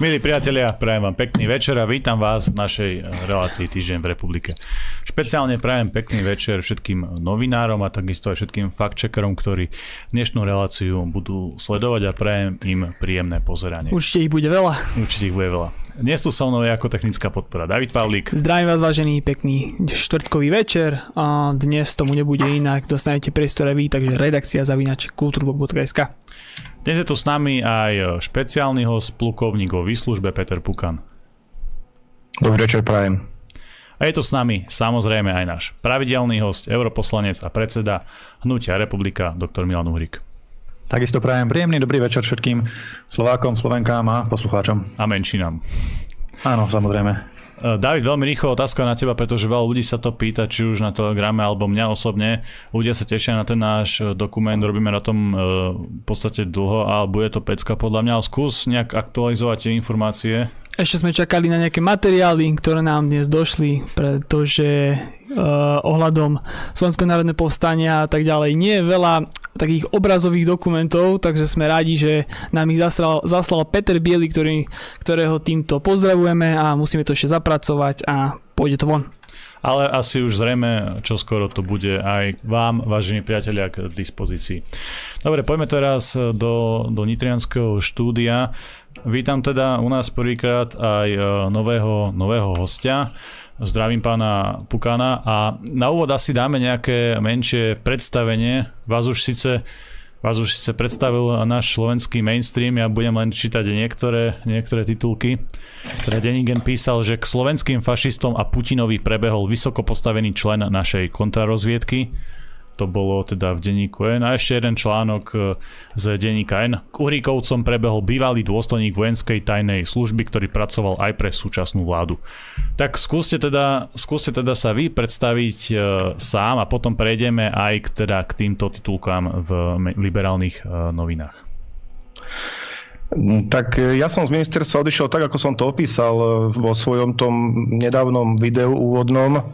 Milí priatelia, prajem vám pekný večer a vítam vás v našej relácii Týždeň v republike. Špeciálne prajem pekný večer všetkým novinárom a takisto aj všetkým fact-checkerom, ktorí dnešnú reláciu budú sledovať a prajem im príjemné pozeranie. Určite ich bude veľa. Určite ich bude veľa. Dnes tu so mnou je ako technická podpora David Pavlík. Zdravím vás, vážený pekný štvrtkový večer. A dnes tomu nebude inak. Dostanete priestor aj vy, takže redakcia zavinač kulturblog.sk. Dnes je tu s nami aj špeciálny host, plukovník vo výslužbe Peter Pukan. Dobrý večer, prajem. A je tu s nami samozrejme aj náš pravidelný host, europoslanec a predseda Hnutia Republika, doktor Milan Uhrik. Takisto prajem príjemný dobrý večer všetkým Slovákom, Slovenkám a poslucháčom. A menšinám. Áno, samozrejme. Eh, David, veľmi rýchlo otázka na teba, pretože veľa ľudí sa to pýta, či už na Telegrame alebo mňa osobne. Ľudia sa tešia na ten náš eh, dokument, robíme na tom eh, v podstate dlho a bude to pecka podľa mňa. Skús nejak aktualizovať tie informácie. Ešte sme čakali na nejaké materiály, ktoré nám dnes došli, pretože uh, ohľadom Slovenského národného povstania a tak ďalej nie je veľa takých obrazových dokumentov, takže sme radi, že nám ich zaslal, zaslal Peter Biely, ktorý, ktorého týmto pozdravujeme a musíme to ešte zapracovať a pôjde to von. Ale asi už zrejme, čo skoro to bude aj vám, vážení priatelia, k dispozícii. Dobre, poďme teraz do, do Nitrianského štúdia. Vítam teda u nás prvýkrát aj e, nového, nového hostia. Zdravím pána Pukana a na úvod asi dáme nejaké menšie predstavenie. Vás už síce Vás už síce predstavil náš slovenský mainstream, ja budem len čítať niektoré, niektoré titulky. Teda Denigen písal, že k slovenským fašistom a Putinovi prebehol vysoko postavený člen našej kontrarozviedky to bolo teda v denníku N. A ešte jeden článok e, z denníka N. K Uhríkovcom prebehol bývalý dôstojník vojenskej tajnej služby, ktorý pracoval aj pre súčasnú vládu. Tak skúste teda, skúste teda sa vy predstaviť e, sám a potom prejdeme aj k, teda, k týmto titulkám v liberálnych e, novinách. Tak ja som z ministerstva odišiel tak, ako som to opísal vo svojom tom nedávnom videu úvodnom.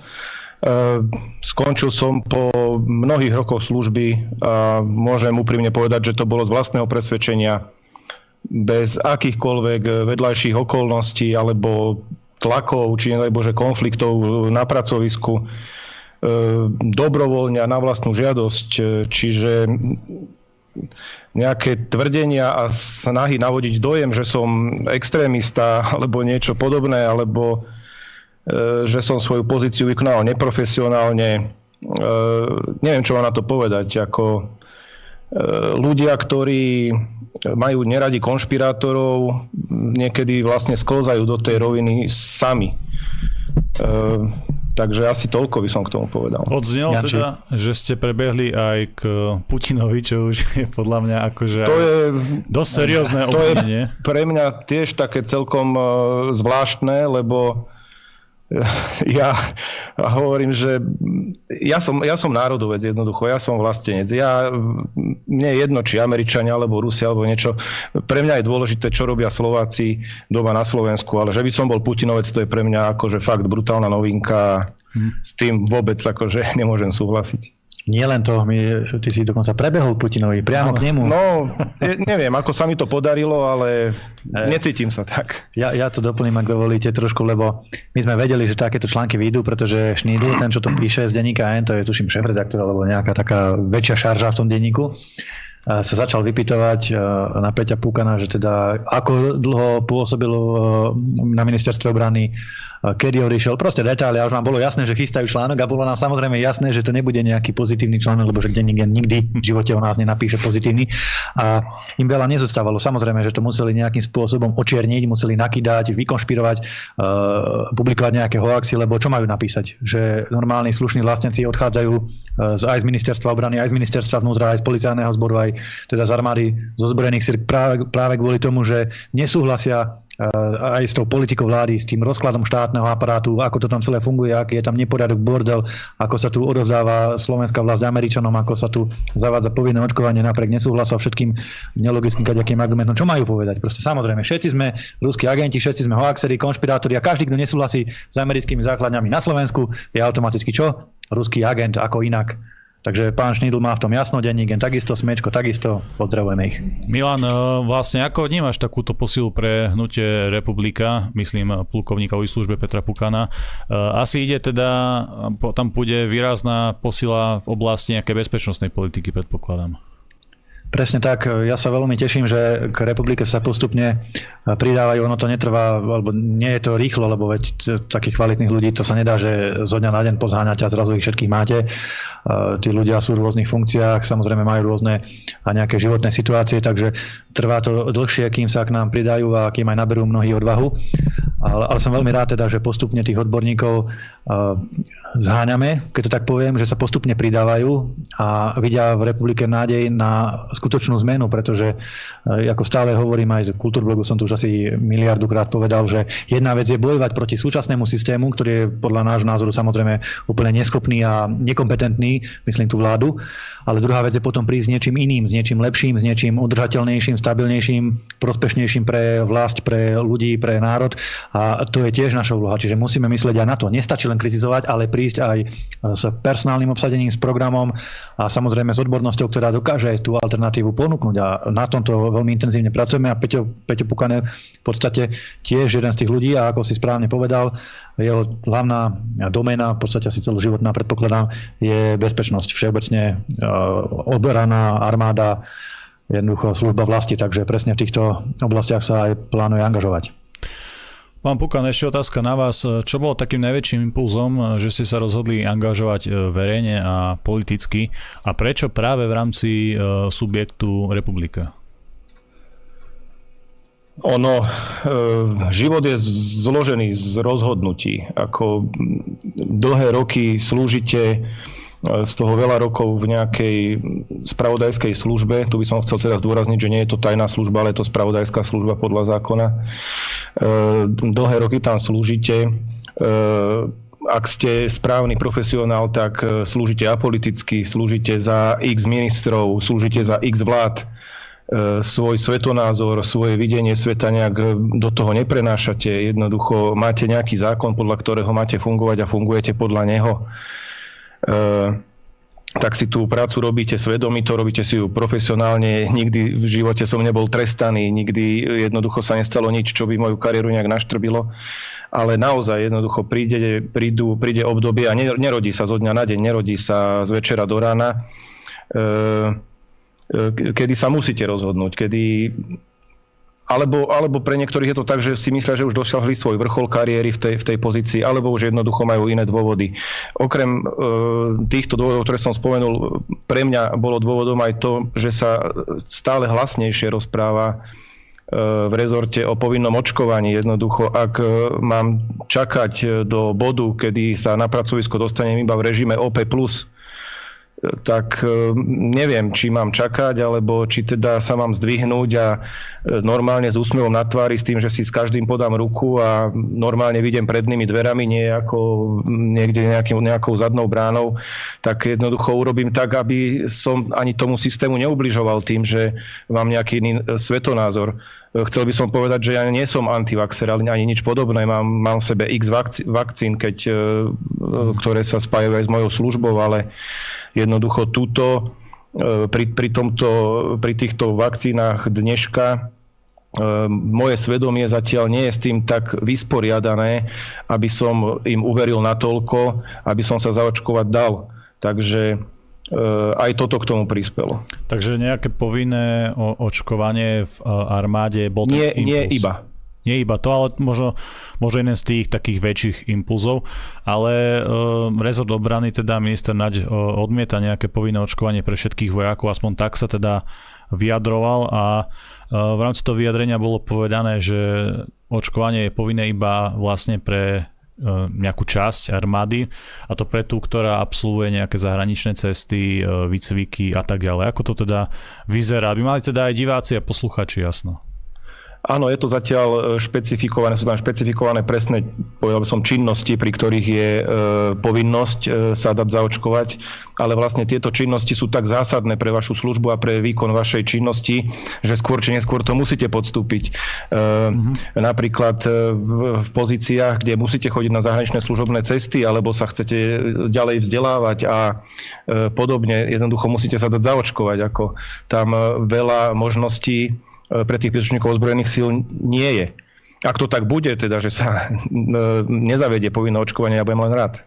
Ehm, skončil som po mnohých rokoch služby a môžem úprimne povedať, že to bolo z vlastného presvedčenia bez akýchkoľvek vedľajších okolností alebo tlakov, či nedaj Bože konfliktov na pracovisku ehm, dobrovoľne a na vlastnú žiadosť. Čiže nejaké tvrdenia a snahy navodiť dojem, že som extrémista alebo niečo podobné, alebo že som svoju pozíciu vykonal neprofesionálne. E, neviem, čo mám na to povedať. Ako e, ľudia, ktorí majú neradi konšpirátorov, niekedy vlastne sklzajú do tej roviny sami. Takže asi toľko by som k tomu povedal. Odznelo Janči. teda, že ste prebehli aj k Putinovi, čo už je podľa mňa akože to je, dosť seriózne obvinenie. To je pre mňa tiež také celkom zvláštne, lebo ja hovorím, že ja som, ja som národovec jednoducho, ja som vlastenec. Ja, mne je jedno, či Američania, alebo Rusi, alebo niečo. Pre mňa je dôležité, čo robia Slováci doma na Slovensku, ale že by som bol Putinovec, to je pre mňa akože fakt brutálna novinka. Hmm. S tým vôbec akože nemôžem súhlasiť. Nie len to, my, ty si dokonca prebehol Putinovi priamo k nemu. No, neviem, ako sa mi to podarilo, ale e, necítim sa tak. Ja, ja to doplním, ak dovolíte trošku, lebo my sme vedeli, že takéto články vyjdú, pretože Šnídl, ten, čo to píše z denníka N, to je tuším šéf-redaktor, alebo nejaká taká väčšia šarža v tom denníku, sa začal vypytovať na Peťa Púkana, že teda ako dlho pôsobil na ministerstve obrany, kedy odišiel, proste detaily a už nám bolo jasné, že chystajú článok a bolo nám samozrejme jasné, že to nebude nejaký pozitívny článok, lebo že denník nikdy v živote o nás nenapíše pozitívny a im veľa nezostávalo. Samozrejme, že to museli nejakým spôsobom očierniť, museli nakydať, vykonšpirovať, uh, publikovať nejaké hoaxy, lebo čo majú napísať? Že normálni slušní vlastníci odchádzajú z, aj z ministerstva obrany, aj z ministerstva vnútra, aj z policajného zboru, aj teda z armády, zo zbrojených síl práve, práve kvôli tomu, že nesúhlasia aj s tou politikou vlády, s tým rozkladom štátneho aparátu, ako to tam celé funguje, aký je tam neporiadok, bordel, ako sa tu odovzdáva slovenská vlast Američanom, ako sa tu zavádza povinné očkovanie napriek nesúhlasu a všetkým nelogickým kaďakým argumentom. Čo majú povedať? Proste samozrejme, všetci sme ruskí agenti, všetci sme hoaxeri, konšpirátori a každý, kto nesúhlasí s americkými základňami na Slovensku, je automaticky čo? Ruský agent, ako inak Takže pán Šnidl má v tom jasno denník, takisto Smečko, takisto pozdravujeme ich. Milan, e, vlastne ako vnímaš takúto posilu pre hnutie Republika, myslím plukovníka o službe Petra Pukana? E, asi ide teda, tam bude výrazná posila v oblasti nejakej bezpečnostnej politiky, predpokladám. Presne tak. Ja sa veľmi teším, že k republike sa postupne pridávajú. Ono to netrvá, alebo nie je to rýchlo, lebo veď takých kvalitných ľudí to sa nedá, že zo dňa na deň pozháňať a zrazu ich všetkých máte. Tí ľudia sú v rôznych funkciách, samozrejme majú rôzne a nejaké životné situácie, takže trvá to dlhšie, kým sa k nám pridajú a kým aj naberú mnohí odvahu. Ale, ale som veľmi rád teda, že postupne tých odborníkov zháňame, keď to tak poviem, že sa postupne pridávajú a vidia v republike nádej na skutočnú zmenu, pretože e, ako stále hovorím aj z Kultúrblogu som tu už asi miliardukrát povedal, že jedna vec je bojovať proti súčasnému systému, ktorý je podľa nášho názoru samozrejme úplne neschopný a nekompetentný, myslím tú vládu, ale druhá vec je potom prísť s niečím iným, s niečím lepším, s niečím udržateľnejším, stabilnejším, prospešnejším pre vlast, pre ľudí, pre národ. A to je tiež naša úloha, čiže musíme myslieť aj na to. Nestačí len kritizovať, ale prísť aj s personálnym obsadením, s programom a samozrejme s odbornosťou, ktorá dokáže tú alternatívu ponúknuť. A na tomto veľmi intenzívne pracujeme. A Peťo, Peťo Pukané v podstate tiež jeden z tých ľudí a ako si správne povedal, jeho hlavná doména, v podstate asi celoživotná predpokladám, je bezpečnosť. Všeobecne, e, oberaná armáda, jednoducho služba vlasti, takže presne v týchto oblastiach sa aj plánuje angažovať. Pán Pukan, ešte otázka na vás. Čo bolo takým najväčším impulzom, že ste sa rozhodli angažovať e, verejne a politicky a prečo práve v rámci e, subjektu Republika? Ono, e, život je zložený z rozhodnutí. Ako dlhé roky slúžite z toho veľa rokov v nejakej spravodajskej službe. Tu by som chcel teraz zdôrazniť, že nie je to tajná služba, ale je to spravodajská služba podľa zákona. E, dlhé roky tam slúžite. E, ak ste správny profesionál, tak e, slúžite apoliticky, slúžite za x ministrov, slúžite za x vlád svoj svetonázor, svoje videnie sveta nejak do toho neprenášate. Jednoducho máte nejaký zákon, podľa ktorého máte fungovať a fungujete podľa neho. Eh, tak si tú prácu robíte svedomito, robíte si ju profesionálne. Nikdy v živote som nebol trestaný, nikdy jednoducho sa nestalo nič, čo by moju kariéru nejak naštrbilo. Ale naozaj jednoducho príde, prídu, príde obdobie a nerodí sa zo dňa na deň, nerodí sa z večera do rána, eh, eh, kedy sa musíte rozhodnúť, kedy alebo, alebo pre niektorých je to tak, že si myslia, že už dosiahli svoj vrchol kariéry v tej, v tej pozícii, alebo už jednoducho majú iné dôvody. Okrem e, týchto dôvodov, ktoré som spomenul, pre mňa bolo dôvodom aj to, že sa stále hlasnejšie rozpráva e, v rezorte o povinnom očkovaní. Jednoducho, ak e, mám čakať do bodu, kedy sa na pracovisko dostanem iba v režime OP+, tak e, neviem, či mám čakať, alebo či teda sa mám zdvihnúť a e, normálne s úsmevom na tvári s tým, že si s každým podám ruku a normálne vidím prednými dverami, nie ako niekde nejaký, nejakou zadnou bránou, tak jednoducho urobím tak, aby som ani tomu systému neubližoval tým, že mám nejaký iný e, svetonázor. Chcel by som povedať, že ja nie som antivaxer, ale ani nič podobné. Mám, mám v sebe x vakcín, keď, ktoré sa spájajú aj s mojou službou, ale Jednoducho túto, e, pri, pri, tomto, pri týchto vakcínach dneška e, moje svedomie zatiaľ nie je s tým tak vysporiadané, aby som im uveril natoľko, aby som sa zaočkovať dal. Takže e, aj toto k tomu prispelo. Takže nejaké povinné očkovanie v armáde bol nie, nie iba. Nie iba to, ale možno, možno jeden z tých takých väčších impulzov, ale uh, rezort obrany, teda minister Naď odmieta nejaké povinné očkovanie pre všetkých vojakov, aspoň tak sa teda vyjadroval. A uh, v rámci toho vyjadrenia bolo povedané, že očkovanie je povinné iba vlastne pre nejakú časť armády a to pre tú, ktorá absolvuje nejaké zahraničné cesty, výcviky a tak ďalej. Ako to teda vyzerá? Aby mali teda aj diváci a posluchači jasno. Áno, je to zatiaľ e, špecifikované, sú tam špecifikované presné, povedal by som, činnosti, pri ktorých je e, povinnosť e, sa dať zaočkovať, ale vlastne tieto činnosti sú tak zásadné pre vašu službu a pre výkon vašej činnosti, že skôr či neskôr to musíte podstúpiť. Mm-hmm. Napríklad v, v pozíciách, kde musíte chodiť na zahraničné služobné cesty, alebo sa chcete ďalej vzdelávať a podobne, jednoducho musíte sa dať zaočkovať, ako tam veľa možností E, pre tých príslušníkov ozbrojených síl nie je. Ak to tak bude, teda, že sa e, nezavedie povinné očkovanie, ja budem len rád.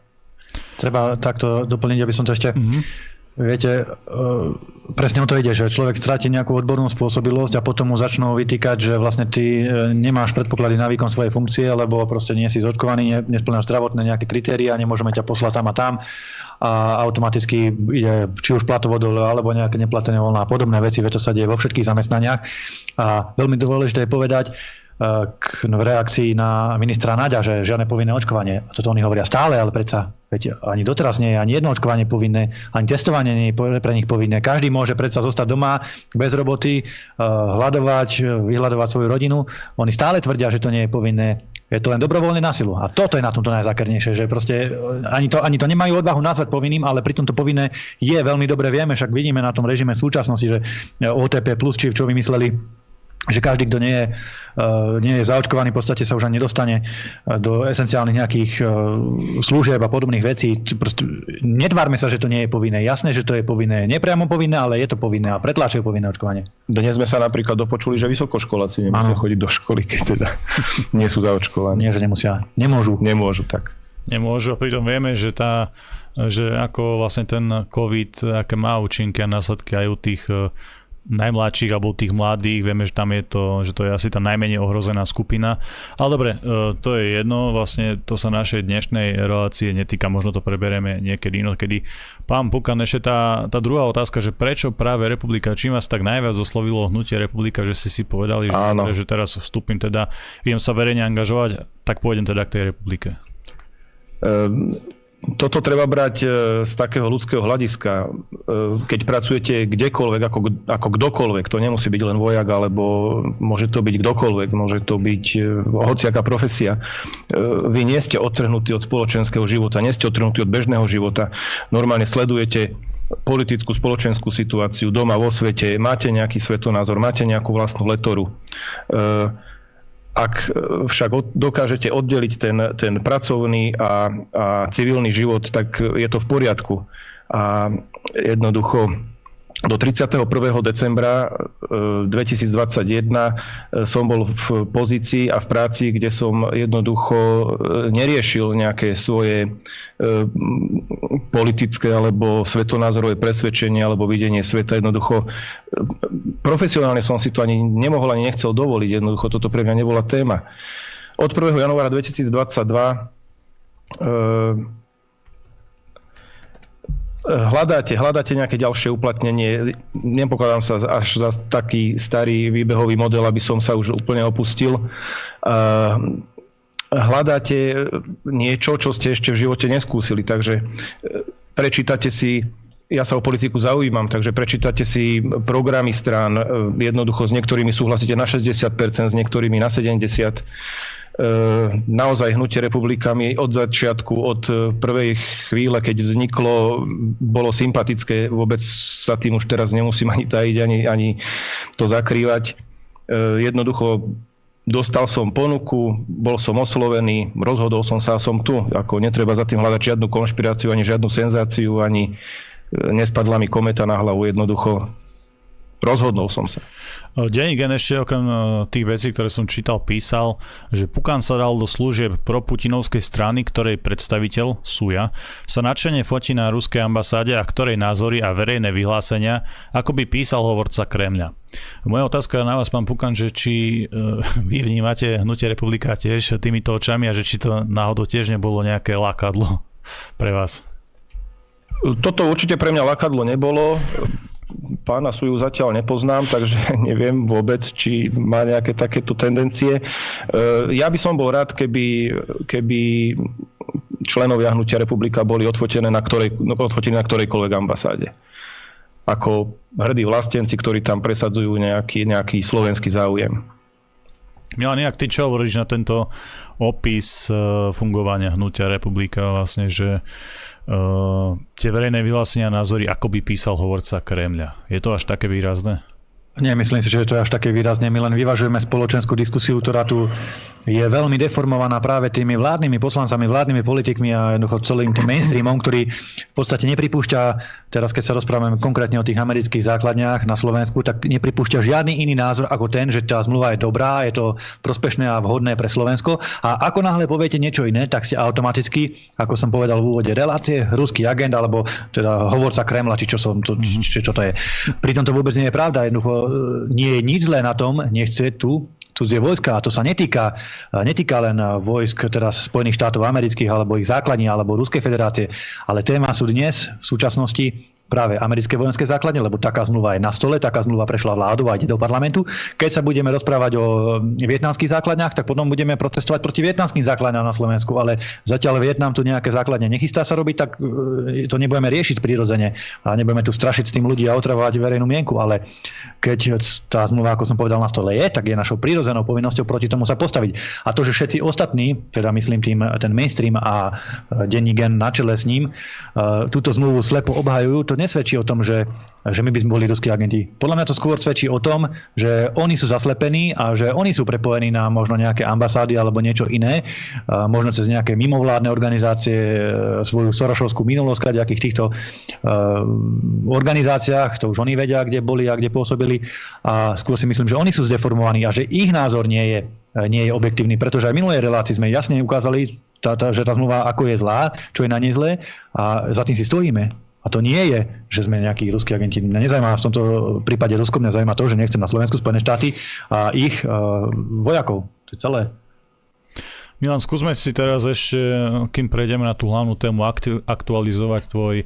Treba takto doplniť, aby som to ešte... Mm-hmm. Viete, e, presne o to ide, že človek stráti nejakú odbornú spôsobilosť a potom mu začnú vytýkať, že vlastne ty nemáš predpoklady na výkon svojej funkcie, lebo proste nie si zočkovaný, nesplňaš zdravotné nejaké kritéria, nemôžeme ťa poslať tam a tam a automaticky ide či už platovo dole, alebo nejaké neplatené voľná a podobné veci, veď to sa deje vo všetkých zamestnaniach. A veľmi dôležité je povedať, e, k, v reakcii na ministra Naďa, že žiadne povinné očkovanie. A toto oni hovoria stále, ale predsa veď ani doteraz nie je ani jedno očkovanie povinné, ani testovanie nie je pre nich povinné. Každý môže predsa zostať doma bez roboty, e, hľadovať, vyhľadovať svoju rodinu. Oni stále tvrdia, že to nie je povinné. Je to len dobrovoľné násilu. A toto je na tomto najzákernejšie, že proste e, ani to, ani to nemajú odvahu nazvať povinným, ale pri tomto povinné je veľmi dobre vieme, však vidíme na tom režime v súčasnosti, že OTP plus či čo vymysleli že každý, kto nie je, uh, nie je zaočkovaný, v podstate sa už ani nedostane uh, do esenciálnych nejakých uh, služieb a podobných vecí. Proste, netvárme sa, že to nie je povinné. Jasné, že to je povinné. Nepriamo povinné, ale je to povinné a pretláčajú povinné očkovanie. Dnes sme sa napríklad dopočuli, že vysokoškoláci nemusia ano. chodiť do školy, keď teda nie sú zaočkovaní. Nie, že nemusia. Nemôžu. Nemôžu, tak. Nemôžu. A pritom vieme, že, tá, že ako vlastne ten COVID, aké má účinky a následky aj u tých najmladších alebo tých mladých, vieme, že tam je to, že to je asi tá najmenej ohrozená skupina. Ale dobre, e, to je jedno, vlastne to sa našej dnešnej relácie netýka, možno to preberieme niekedy inokedy. Pán Pukan, ešte tá, tá druhá otázka, že prečo práve republika, čím vás tak najviac oslovilo hnutie republika, že ste si povedali, že, že teraz vstúpim teda, idem sa verejne angažovať, tak pôjdem teda k tej republike. Um toto treba brať e, z takého ľudského hľadiska. E, keď pracujete kdekoľvek, ako, ako kdokoľvek, to nemusí byť len vojak, alebo môže to byť kdokoľvek, môže to byť e, hociaká profesia. Vy nie ste odtrhnutí od spoločenského života, nie ste odtrhnutí od bežného života. Normálne sledujete politickú, spoločenskú situáciu doma, vo svete, máte nejaký svetonázor, máte nejakú vlastnú letoru ak e, však dokážete oddeliť ten, ten pracovný a, a civilný život, tak je to v poriadku. A jednoducho do 31. decembra 2021 e, e, som bol v pozícii a v práci, kde som jednoducho e, neriešil nejaké svoje politické alebo svetonázorové presvedčenie alebo videnie sveta. Jednoducho profesionálne som si to ani nemohol ani nechcel dovoliť. Jednoducho toto pre mňa nebola téma. Od 1. januára 2022 hľadáte, hľadáte nejaké ďalšie uplatnenie. Nepokladám sa až za taký starý výbehový model, aby som sa už úplne opustil. Hľadáte niečo, čo ste ešte v živote neskúsili, takže e, prečítate si ja sa o politiku zaujímam, takže prečítate si programy strán, e, jednoducho s niektorými súhlasíte na 60%, s niektorými na 70%. E, naozaj hnutie republikami od začiatku, od e, prvej chvíle, keď vzniklo, bolo sympatické. Vôbec sa tým už teraz nemusím ani tajiť, ani, ani to zakrývať. E, jednoducho dostal som ponuku, bol som oslovený, rozhodol som sa a som tu. Ako netreba za tým hľadať žiadnu konšpiráciu, ani žiadnu senzáciu, ani nespadla mi kometa na hlavu. Jednoducho rozhodol som sa. Denní gen ešte okrem e, tých vecí, ktoré som čítal, písal, že Pukan sa dal do služieb pro putinovskej strany, ktorej predstaviteľ, Suja, sa nadšene fotí na ruskej ambasáde a ktorej názory a verejné vyhlásenia, ako by písal hovorca Kremľa. Moja otázka na vás, pán Pukan, že či e, vy vnímate hnutie republika tiež týmito očami a že či to náhodou tiež nebolo nejaké lákadlo pre vás? Toto určite pre mňa lakadlo nebolo pána Suju zatiaľ nepoznám, takže neviem vôbec, či má nejaké takéto tendencie. E, ja by som bol rád, keby, keby členovia Hnutia republika boli odfotené na, ktorej, no, odfotené na ktorejkoľvek ambasáde. Ako hrdí vlastenci, ktorí tam presadzujú nejaký, nejaký slovenský záujem. Milan, nejak ty čo hovoríš na tento opis uh, fungovania hnutia republika vlastne, že tie verejné vyhlásenia názory, ako by písal hovorca Kremľa. Je to až také výrazné? Nie, myslím si, že to je až také výrazne. My len vyvažujeme spoločenskú diskusiu, ktorá tu je veľmi deformovaná práve tými vládnymi poslancami, vládnymi politikmi a jednoducho celým tým mainstreamom, ktorý v podstate nepripúšťa, teraz keď sa rozprávame konkrétne o tých amerických základniach na Slovensku, tak nepripúšťa žiadny iný názor ako ten, že tá zmluva je dobrá, je to prospešné a vhodné pre Slovensko. A ako náhle poviete niečo iné, tak ste automaticky, ako som povedal v úvode, relácie, ruský agent alebo teda hovorca Kremla, či čo, som, to, či, čo to je. Pritom to vôbec nie je pravda. Jednoducho nie je nič zlé na tom, nechce tu cudzie vojska. A to sa netýka, netýka len vojsk teraz Spojených štátov amerických alebo ich základní alebo Ruskej federácie, ale téma sú dnes v súčasnosti práve americké vojenské základne, lebo taká zmluva je na stole, taká zmluva prešla vládu a ide do parlamentu. Keď sa budeme rozprávať o vietnamských základniach, tak potom budeme protestovať proti vietnamským základňam na Slovensku, ale zatiaľ Vietnam tu nejaké základne nechystá sa robiť, tak e, to nebudeme riešiť prirodzene a nebudeme tu strašiť s tým ľudí a otravovať verejnú mienku, ale keď tá zmluva, ako som povedal, na stole je, tak je našou prirodzenou povinnosťou proti tomu sa postaviť. A to, že všetci ostatní, teda myslím tým ten mainstream a e, denní gen na čele s ním, e, túto zmluvu slepo obhajujú, to nesvedčí o tom, že, že my by sme boli ruskí agenti. Podľa mňa to skôr svedčí o tom, že oni sú zaslepení a že oni sú prepojení na možno nejaké ambasády alebo niečo iné, možno cez nejaké mimovládne organizácie, e, svoju sorošovskú minulosť, v akých týchto e, organizáciách, to už oni vedia, kde boli a kde pôsobili a skôr si myslím, že oni sú zdeformovaní a že ich názor nie je nie je objektívny, pretože aj v minulej relácii sme jasne ukázali, tá, tá, že tá zmluva ako je zlá, čo je na nej zlé a za tým si stojíme. To nie je, že sme nejakí ruskí agenti. Mňa nezajíma v tomto prípade Rusko, mňa zaujíma to, že nechcem na Slovensku Spojené štáty a ich uh, vojakov. To je celé. Milan, skúsme si teraz ešte, kým prejdeme na tú hlavnú tému, aktualizovať tvoj, e,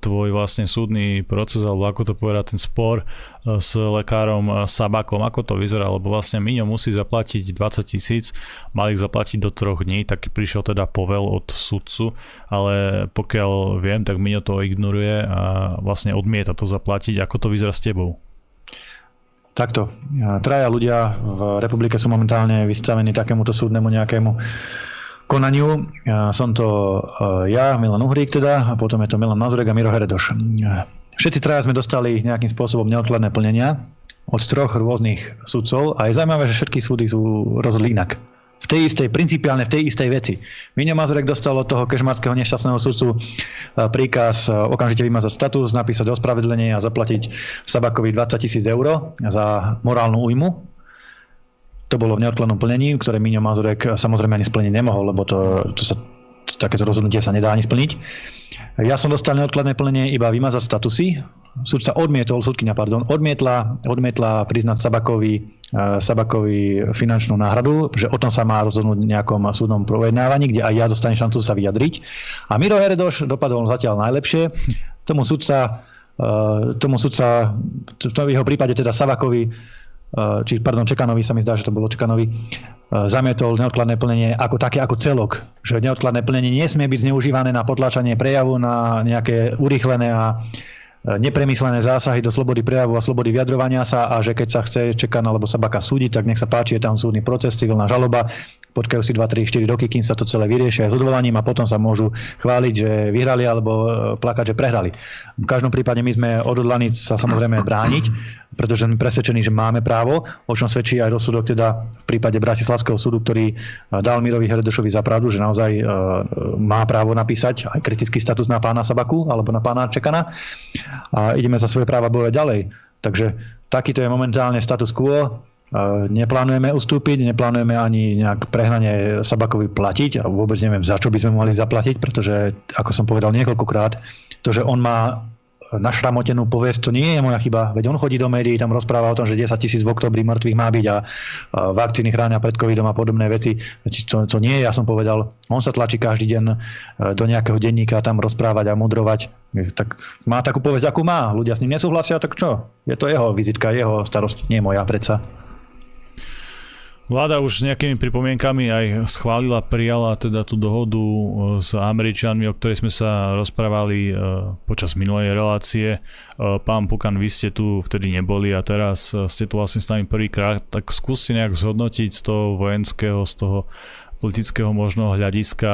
tvoj vlastne súdny proces, alebo ako to povedať, ten spor e, s lekárom e, Sabakom, ako to vyzerá, lebo vlastne Miňo musí zaplatiť 20 tisíc, mal ich zaplatiť do troch dní, tak prišiel teda povel od sudcu, ale pokiaľ viem, tak Miňo to ignoruje a vlastne odmieta to zaplatiť. Ako to vyzerá s tebou? Takto. Traja ľudia v republike sú momentálne vystavení takémuto súdnemu nejakému konaniu. Som to e, ja, Milan Uhrík teda, a potom je to Milan Mazurek a Miro Heredoš. Všetci traja sme dostali nejakým spôsobom neodkladné plnenia od troch rôznych sudcov a je zaujímavé, že všetky súdy sú rozhodli inak v tej istej, principiálne v tej istej veci. Miňo Mazurek dostal od toho kežmarského nešťastného sudcu e, príkaz e, okamžite vymazať status, napísať ospravedlenie a zaplatiť Sabakovi 20 tisíc eur za morálnu újmu. To bolo v neodkladnom plnení, ktoré Miňo Mazurek samozrejme ani splniť nemohol, lebo to, to sa, takéto rozhodnutie sa nedá ani splniť. Ja som dostal neodkladné plnenie iba vymazať statusy. Sudca odmietol, sudkynia, pardon, odmietla, odmietla priznať Sabakovi, uh, Sabakovi finančnú náhradu, že o tom sa má rozhodnúť v nejakom súdnom provednávaní, kde aj ja dostanem šancu sa vyjadriť. A Miro Heredoš dopadol zatiaľ najlepšie. Tomu sudca, uh, tomu sudca, v jeho prípade teda Sabakovi či pardon, Čekanovi sa mi zdá, že to bolo Čekanovi, eh, zamietol neodkladné plnenie ako také, ako celok. Že neodkladné plnenie nesmie byť zneužívané na potlačanie prejavu, na nejaké urýchlené a eh, nepremyslené zásahy do slobody prejavu a slobody vyjadrovania sa a že keď sa chce Čekan alebo Sabaka súdiť, tak nech sa páči, je tam súdny proces, civilná žaloba, počkajú si 2, 3, 4 roky, kým sa to celé vyrieši aj s odvolaním a potom sa môžu chváliť, že vyhrali alebo plakať, že prehrali. V každom prípade my sme odhodlaní sa samozrejme brániť pretože sme presvedčení, že máme právo, o čom svedčí aj rozsudok teda v prípade Bratislavského súdu, ktorý eh, dal Mirovi Heredešovi za pravdu, že naozaj eh, má právo napísať aj kritický status na pána Sabaku alebo na pána Čekana a ideme za svoje práva bojovať ďalej. Takže takýto je momentálne status quo. Eh, neplánujeme ustúpiť, neplánujeme ani nejak prehnanie Sabakovi platiť a vôbec neviem, za čo by sme mohli zaplatiť, pretože, ako som povedal niekoľkokrát, to, že on má našramotenú povesť, to nie je moja chyba. Veď on chodí do médií, tam rozpráva o tom, že 10 tisíc v oktobri mŕtvych má byť a vakcíny chránia pred covidom a podobné veci. To, to nie je, ja som povedal. On sa tlačí každý deň e, do nejakého denníka tam rozprávať a mudrovať. Tak má takú povesť, akú má. Ľudia s ním nesúhlasia, tak čo? Je to jeho vizitka, jeho starosť, nie moja predsa. Vláda už s nejakými pripomienkami aj schválila, prijala teda tú dohodu e, s Američanmi, o ktorej sme sa rozprávali e, počas minulej relácie. E, pán Pukan, vy ste tu vtedy neboli a teraz ste tu vlastne s nami prvýkrát, tak skúste nejak zhodnotiť z toho vojenského, z toho politického možno hľadiska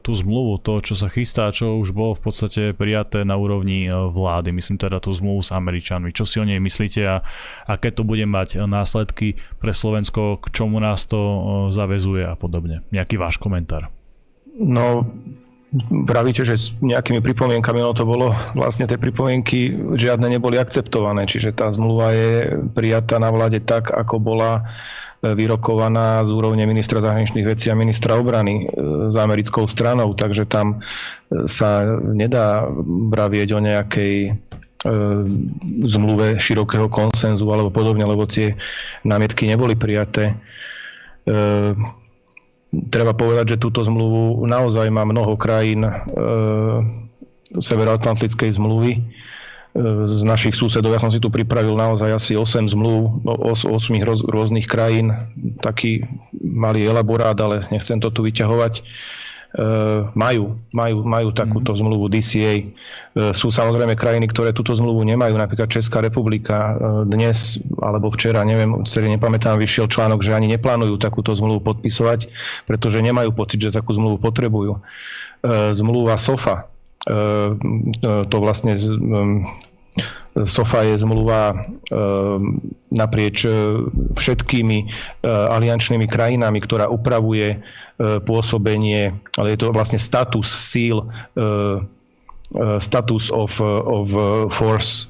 tú zmluvu, to, čo sa chystá, čo už bolo v podstate prijaté na úrovni vlády, myslím teda tú zmluvu s Američanmi. Čo si o nej myslíte a aké to bude mať následky pre Slovensko, k čomu nás to zavezuje a podobne. Nejaký váš komentár? No, pravíte, že s nejakými pripomienkami, ono to bolo, vlastne tie pripomienky žiadne neboli akceptované, čiže tá zmluva je prijatá na vláde tak, ako bola vyrokovaná z úrovne ministra zahraničných vecí a ministra obrany e, s americkou stranou, takže tam e, sa nedá bravieť o nejakej e, zmluve širokého konsenzu alebo podobne, lebo tie námietky neboli prijaté. Treba povedať, že túto zmluvu naozaj má mnoho krajín Severoatlantickej zmluvy z našich susedov. Ja som si tu pripravil naozaj asi 8 zmluv 8 roz, rôznych krajín, taký malý elaborát, ale nechcem to tu vyťahovať. E, majú, majú, majú takúto mm. zmluvu DCA. E, sú samozrejme krajiny, ktoré túto zmluvu nemajú, napríklad Česká republika. E, dnes alebo včera, neviem, celý nepamätám, vyšiel článok, že ani neplánujú takúto zmluvu podpisovať, pretože nemajú pocit, že takú zmluvu potrebujú. Zmluva SOFA, to vlastne ehm, SOFA je zmluva ehm, naprieč e, všetkými e, aliančnými krajinami, ktorá upravuje pôsobenie, ale je to vlastne status síl, status of, of force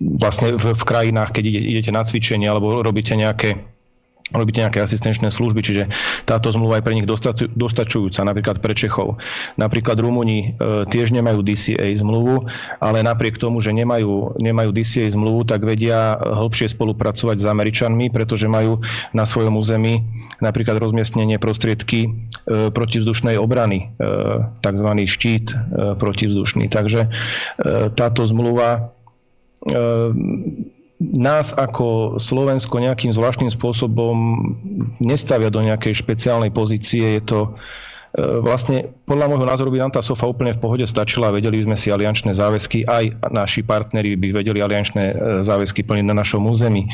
vlastne v, v krajinách, keď idete na cvičenie alebo robíte nejaké robíte nejaké asistenčné služby, čiže táto zmluva je pre nich dostačujúca, napríklad pre Čechov. Napríklad Rumúni e, tiež nemajú DCA zmluvu, ale napriek tomu, že nemajú, nemajú DCA zmluvu, tak vedia hĺbšie spolupracovať s Američanmi, pretože majú na svojom území napríklad rozmiestnenie prostriedky e, protivzdušnej obrany, e, tzv. štít protivzdušný. Takže táto zmluva nás ako Slovensko nejakým zvláštnym spôsobom nestavia do nejakej špeciálnej pozície. Je to e, vlastne podľa môjho názoru by nám tá SOFA úplne v pohode stačila vedeli by sme si aliančné záväzky, aj naši partneri by vedeli aliančné e, záväzky plniť na našom území.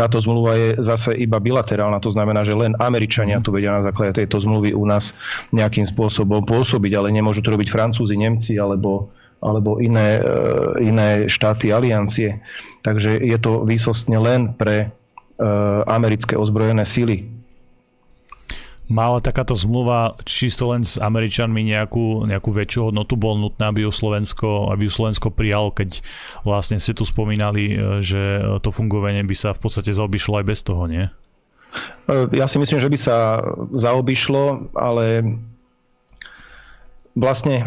Táto zmluva je zase iba bilaterálna, to znamená, že len Američania tu vedia na základe tejto zmluvy u nás nejakým spôsobom pôsobiť, ale nemôžu to robiť Francúzi, Nemci alebo alebo iné, e, iné štáty aliancie. Takže je to výsostne len pre e, americké ozbrojené síly. Mala takáto zmluva čisto len s Američanmi nejakú, nejakú väčšiu hodnotu? Bol nutné, aby ju, Slovensko, aby ju Slovensko prijal, keď vlastne ste tu spomínali, e, že to fungovanie by sa v podstate zaobišlo aj bez toho, nie? Ja si myslím, že by sa zaobišlo, ale vlastne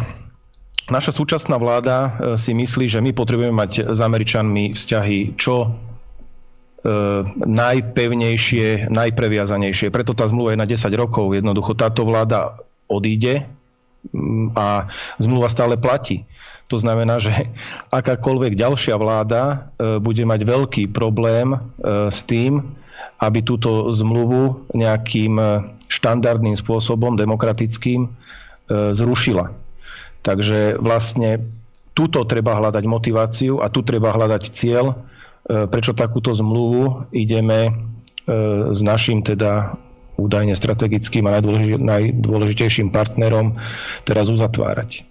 Naša súčasná vláda e, si myslí, že my potrebujeme mať s Američanmi vzťahy čo e, najpevnejšie, najpreviazanejšie. Preto tá zmluva je na 10 rokov. Jednoducho táto vláda odíde mm, a zmluva stále platí. To znamená, že akákoľvek ďalšia vláda e, bude mať veľký problém s tým, aby túto zmluvu nejakým štandardným spôsobom, demokratickým, zrušila. Takže vlastne tuto treba hľadať motiváciu a tu treba hľadať cieľ, e, prečo takúto zmluvu ideme e, s našim teda údajne strategickým a najdôležitejším partnerom teraz uzatvárať.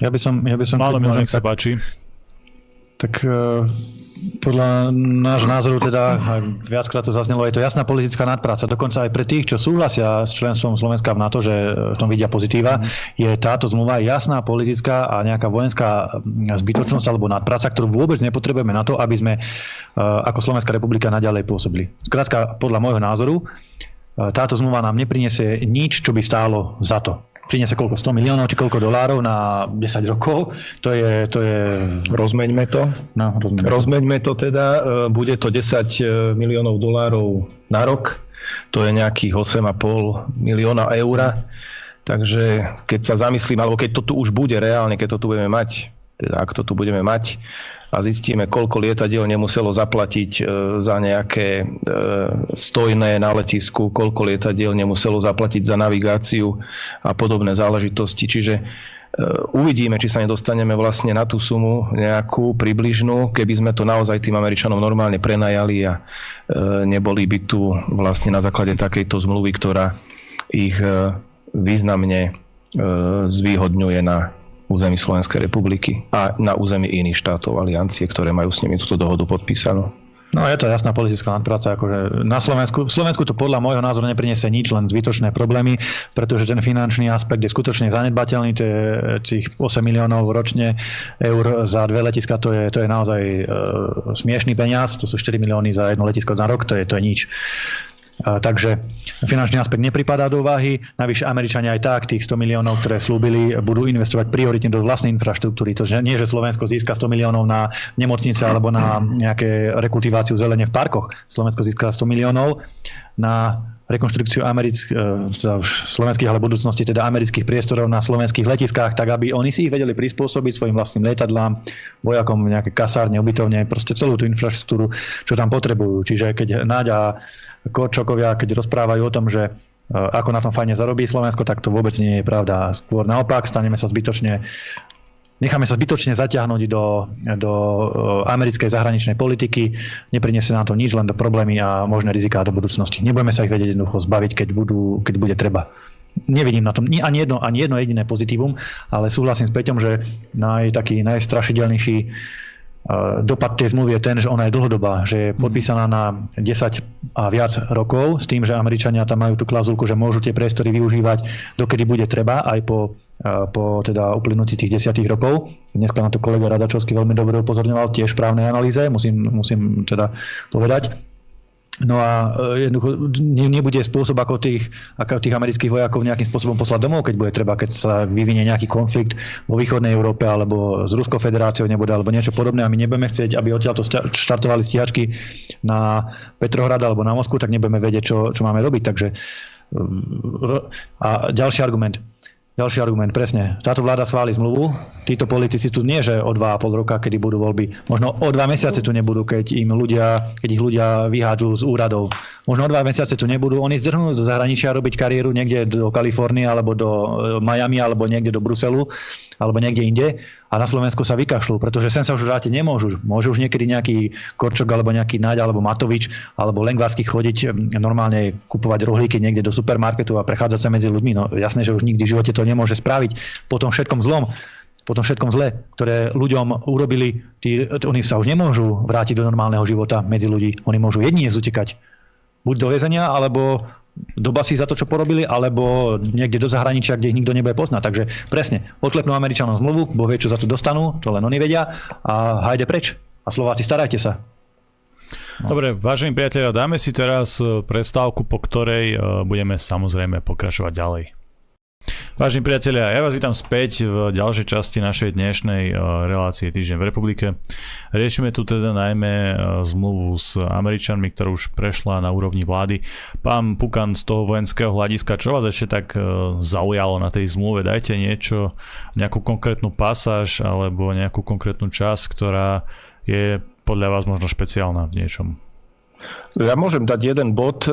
Ja by som... Ja by som Málo nech sa páči. Tak e, podľa nášho názoru teda, viackrát to zaznelo, je to jasná politická nadpráca. Dokonca aj pre tých, čo súhlasia s členstvom Slovenska v NATO, že v tom vidia pozitíva, mm. je táto zmluva jasná politická a nejaká vojenská zbytočnosť alebo nadpráca, ktorú vôbec nepotrebujeme na to, aby sme e, ako Slovenská republika naďalej pôsobili. Skrátka, podľa môjho názoru, e, táto zmluva nám neprinesie nič, čo by stálo za to priniesie koľko, 100 miliónov či koľko dolárov na 10 rokov. To je... To je... Rozmeňme to. No, rozmeňme. rozmeňme to teda. E, bude to 10 e, miliónov dolárov na rok. To je nejakých 8,5 milióna eur. Takže keď sa zamyslím, alebo keď to tu už bude reálne, keď to tu budeme mať, teda ak to tu budeme mať, a zistíme, koľko lietadiel nemuselo zaplatiť e, za nejaké e, stojné na letisku, koľko lietadiel nemuselo zaplatiť za navigáciu a podobné záležitosti. Čiže e, uvidíme, či sa nedostaneme vlastne na tú sumu nejakú približnú, keby sme to naozaj tým Američanom normálne prenajali a neboli by tu vlastne na základe takejto zmluvy, ktorá ich významne zvýhodňuje na území Slovenskej republiky a na území iných štátov aliancie, ktoré majú s nimi túto dohodu podpísanú. No je to jasná politická nadpráca. Akože na Slovensku, v Slovensku to podľa môjho názoru nepriniesie nič, len zbytočné problémy, pretože ten finančný aspekt je skutočne zanedbateľný. To je tých 8 miliónov ročne eur za dve letiska, to je, to je naozaj e, smiešný peniaz. To sú 4 milióny za jedno letisko na rok, to je, to je nič. Takže finančný aspekt nepripadá do úvahy. Navyše Američania aj tak tých 100 miliónov, ktoré slúbili, budú investovať prioritne do vlastnej infraštruktúry. To nie, že Slovensko získa 100 miliónov na nemocnice alebo na nejaké rekultiváciu zelene v parkoch. Slovensko získa 100 miliónov na rekonštrukciu americk, e, slovenských, ale budúcnosti teda amerických priestorov na slovenských letiskách, tak aby oni si ich vedeli prispôsobiť svojim vlastným lietadlám, vojakom, nejaké kasárne, ubytovne, proste celú tú infraštruktúru, čo tam potrebujú. Čiže keď Náďa Korčokovia, keď rozprávajú o tom, že e, ako na tom fajne zarobí Slovensko, tak to vôbec nie je pravda. Skôr naopak, staneme sa zbytočne necháme sa zbytočne zaťahnuť do, do e, americkej zahraničnej politiky, nepriniesie nám to nič, len do problémy a možné riziká do budúcnosti. Nebudeme sa ich vedieť jednoducho zbaviť, keď, budú, keď bude treba. Nevidím na tom ani jedno, ani jedno jediné pozitívum, ale súhlasím s Peťom, že naj, taký najstrašidelnejší dopad tej zmluvy je ten, že ona je dlhodobá, že je mhm. podpísaná na 10 a viac rokov s tým, že Američania tam majú tú klauzulku, že môžu tie priestory využívať dokedy bude treba, aj po, po teda uplynutí tých desiatých rokov. Dneska na to kolega Radačovský veľmi dobre upozorňoval tiež v právnej analýze, musím, musím teda povedať. No a e, jednoducho nebude spôsob, ako tých, ako tých amerických vojakov nejakým spôsobom poslať domov, keď bude treba, keď sa vyvinie nejaký konflikt vo východnej Európe alebo s Ruskou federáciou nebude, alebo niečo podobné a my nebudeme chcieť, aby odtiaľto štartovali stíhačky na Petrohrad alebo na Moskvu, tak nebudeme vedieť, čo, čo máme robiť. Takže a ďalší argument ďalší argument, presne. Táto vláda schváli zmluvu. Títo politici tu nie, že o 2,5 roka, kedy budú voľby. Možno o dva mesiace tu nebudú, keď, im ľudia, keď ich ľudia vyhádžu z úradov. Možno o dva mesiace tu nebudú. Oni zdrhnú do zahraničia robiť kariéru niekde do Kalifornie, alebo do e, Miami, alebo niekde do Bruselu, alebo niekde inde a na Slovensku sa vykašľú, pretože sem sa už vrátiť nemôžu. Môže už niekedy nejaký Korčok alebo nejaký Naď alebo Matovič alebo Lengvársky chodiť normálne kupovať rohlíky niekde do supermarketu a prechádzať sa medzi ľuďmi. No jasné, že už nikdy v živote to nemôže spraviť. Po tom všetkom zlom, po tom všetkom zle, ktoré ľuďom urobili, tí, oni sa už nemôžu vrátiť do normálneho života medzi ľudí. Oni môžu jedine zutekať buď do väzenia, alebo do basy za to, čo porobili, alebo niekde do zahraničia, kde ich nikto nebude poznať. Takže presne, odklepnú Američanom zmluvu, bo vie, čo za to dostanú, to len oni vedia a hajde preč. A Slováci, starajte sa. No. Dobre, vážení priatelia, dáme si teraz e, prestávku, po ktorej e, budeme samozrejme pokračovať ďalej. Vážení priatelia, ja vás vítam späť v ďalšej časti našej dnešnej eh, relácie Týždeň v republike. Riešime tu teda najmä eh, zmluvu s Američanmi, ktorá už prešla na úrovni vlády. Pán Pukan z toho vojenského hľadiska, čo vás ešte tak eh, zaujalo na tej zmluve? Dajte niečo, nejakú konkrétnu pasáž alebo nejakú konkrétnu časť, ktorá je podľa vás možno špeciálna v niečom. Ja môžem dať jeden bod,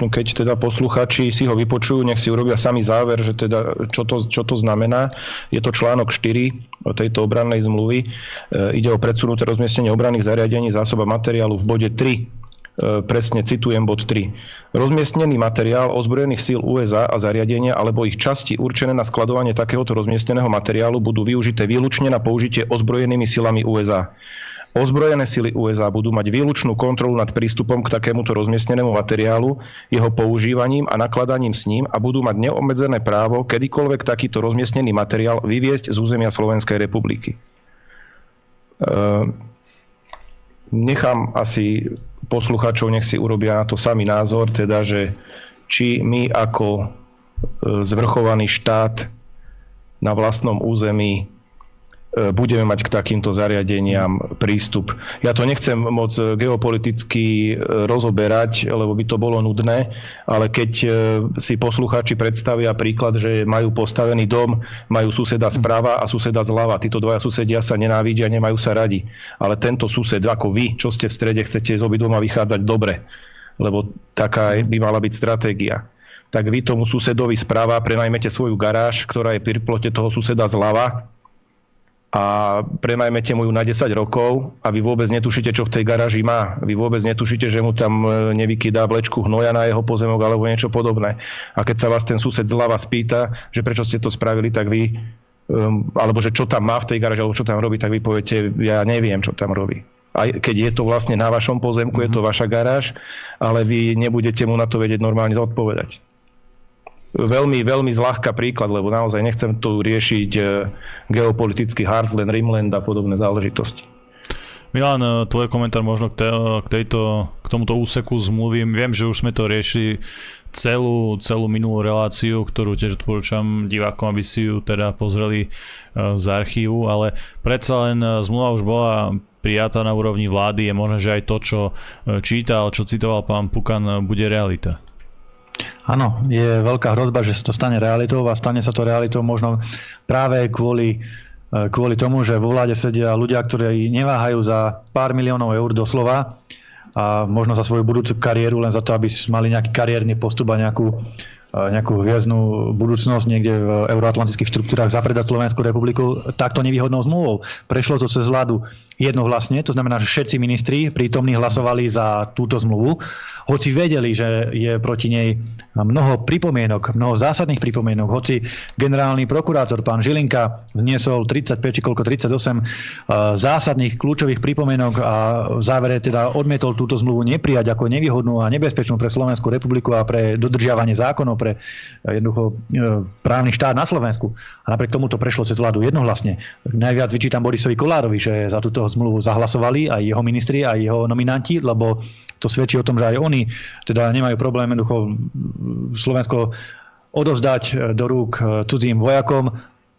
keď teda posluchači si ho vypočujú, nech si urobia sami záver, že teda, čo, to, čo to znamená. Je to článok 4 tejto obrannej zmluvy. E, ide o predsunuté rozmiestnenie obranných zariadení zásoba materiálu v bode 3 e, presne citujem bod 3. Rozmiestnený materiál ozbrojených síl USA a zariadenia alebo ich časti určené na skladovanie takéhoto rozmiestneného materiálu budú využité výlučne na použitie ozbrojenými silami USA. Ozbrojené sily USA budú mať výlučnú kontrolu nad prístupom k takémuto rozmiestnenému materiálu, jeho používaním a nakladaním s ním a budú mať neobmedzené právo kedykoľvek takýto rozmiestnený materiál vyviesť z územia Slovenskej republiky. Ehm, nechám asi posluchačov, nech si urobia na to samý názor, teda, že či my ako e, zvrchovaný štát na vlastnom území budeme mať k takýmto zariadeniam prístup. Ja to nechcem moc geopoliticky rozoberať, lebo by to bolo nudné, ale keď si poslucháči predstavia príklad, že majú postavený dom, majú suseda zprava a suseda zľava. Títo dvaja susedia sa nenávidia, nemajú sa radi. Ale tento sused, ako vy, čo ste v strede, chcete z obidvoma vychádzať dobre. Lebo taká by mala byť stratégia tak vy tomu susedovi správa prenajmete svoju garáž, ktorá je pri plote toho suseda zľava a prenajmete mu ju na 10 rokov a vy vôbec netušíte, čo v tej garáži má. Vy vôbec netušíte, že mu tam e, nevykydá vlečku hnoja na jeho pozemok alebo niečo podobné. A keď sa vás ten sused zľava spýta, že prečo ste to spravili, tak vy um, alebo že čo tam má v tej garáži, alebo čo tam robí, tak vy poviete, ja neviem, čo tam robí aj keď je to vlastne na vašom pozemku, mm-hmm. je to mhm. vaša garáž, ale vy nebudete mu na to vedieť normálne odpovedať veľmi, veľmi zľahka príklad, lebo naozaj nechcem tu riešiť e, geopolitický Heartland, Rimland a podobné záležitosti. Milan, e, tvoj komentár možno k, k, tejto, k tomuto úseku zmluvy. Viem, že už sme to riešili celú, celú minulú reláciu, ktorú tiež odporúčam divákom, aby si ju teda pozreli e, z archívu, ale predsa len zmluva už bola prijatá na úrovni vlády. Je možné, že aj to, čo čítal, čo citoval pán Pukan, bude realita. Áno, je veľká hrozba, že sa to stane realitou a stane sa to realitou možno práve kvôli, e, kvôli tomu, že vo vláde sedia ľudia, ktorí neváhajú za pár miliónov eur doslova a možno za svoju budúcu kariéru len za to, aby mali nejaký kariérny postup a nejakú, nejakú hviezdnu budúcnosť niekde v euroatlantických štruktúrach zapredať Slovensku republiku takto nevýhodnou zmluvou. Prešlo to cez vládu jednohlasne, to znamená, že všetci ministri prítomní hlasovali za túto zmluvu hoci vedeli, že je proti nej mnoho pripomienok, mnoho zásadných pripomienok, hoci generálny prokurátor pán Žilinka vzniesol 35 či koľko 38 eh, zásadných kľúčových pripomienok a v závere teda odmietol túto zmluvu neprijať ako nevýhodnú a nebezpečnú pre Slovenskú republiku a pre dodržiavanie zákonov, pre eh, jednoducho eh, právny štát na Slovensku. A napriek tomu to prešlo cez vládu jednohlasne. Najviac vyčítam Borisovi Kolárovi, že za túto zmluvu zahlasovali aj jeho ministri, aj jeho nominanti, lebo to svedčí o tom, že aj oni teda nemajú problém jednoducho Slovensko odovzdať e, do rúk cudzím vojakom,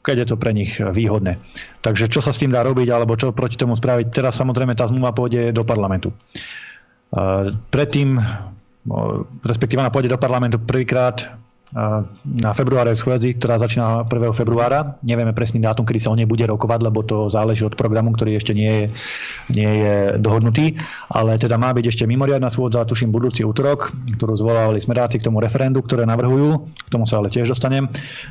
keď je to pre nich výhodné. Takže čo sa s tým dá robiť, alebo čo proti tomu spraviť? Teraz samozrejme tá zmluva pôjde do parlamentu. Predtým, respektíve ona pôjde do parlamentu prvýkrát na februárovej schôdzi, ktorá začína 1. februára. Nevieme presný dátum, kedy sa o nej bude rokovať, lebo to záleží od programu, ktorý ešte nie je, nie je dohodnutý. Ale teda má byť ešte mimoriadná schôdza, tuším budúci útorok, ktorú zvolávali smeráci k tomu referendu, ktoré navrhujú. K tomu sa ale tiež dostanem.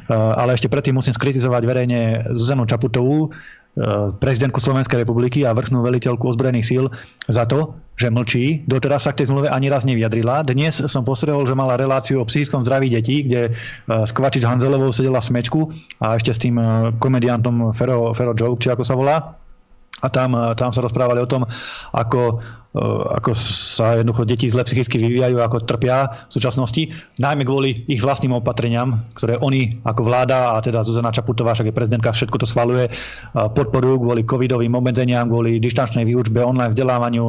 Ale ešte predtým musím skritizovať verejne Zuzanu Čaputovú, prezidentku Slovenskej republiky a vrchnú veliteľku ozbrojených síl za to, že mlčí. Doteraz sa k tej zmluve ani raz nevyjadrila. Dnes som postrehol, že mala reláciu o psychickom zdraví detí, kde e, s Kvačič Hanzelovou sedela v smečku a ešte s tým e, komediantom Fero, Fero Joke, či ako sa volá. A tam, tam sa rozprávali o tom, ako Eh, ako sa jednoducho deti zle psychicky vyvíjajú, ako trpia v súčasnosti, najmä kvôli ich vlastným opatreniam, ktoré oni ako vláda a teda Zuzana Čaputová, však je prezidentka, všetko to schvaluje, podporujú kvôli covidovým obmedzeniam, kvôli dištančnej výučbe, online vzdelávaniu,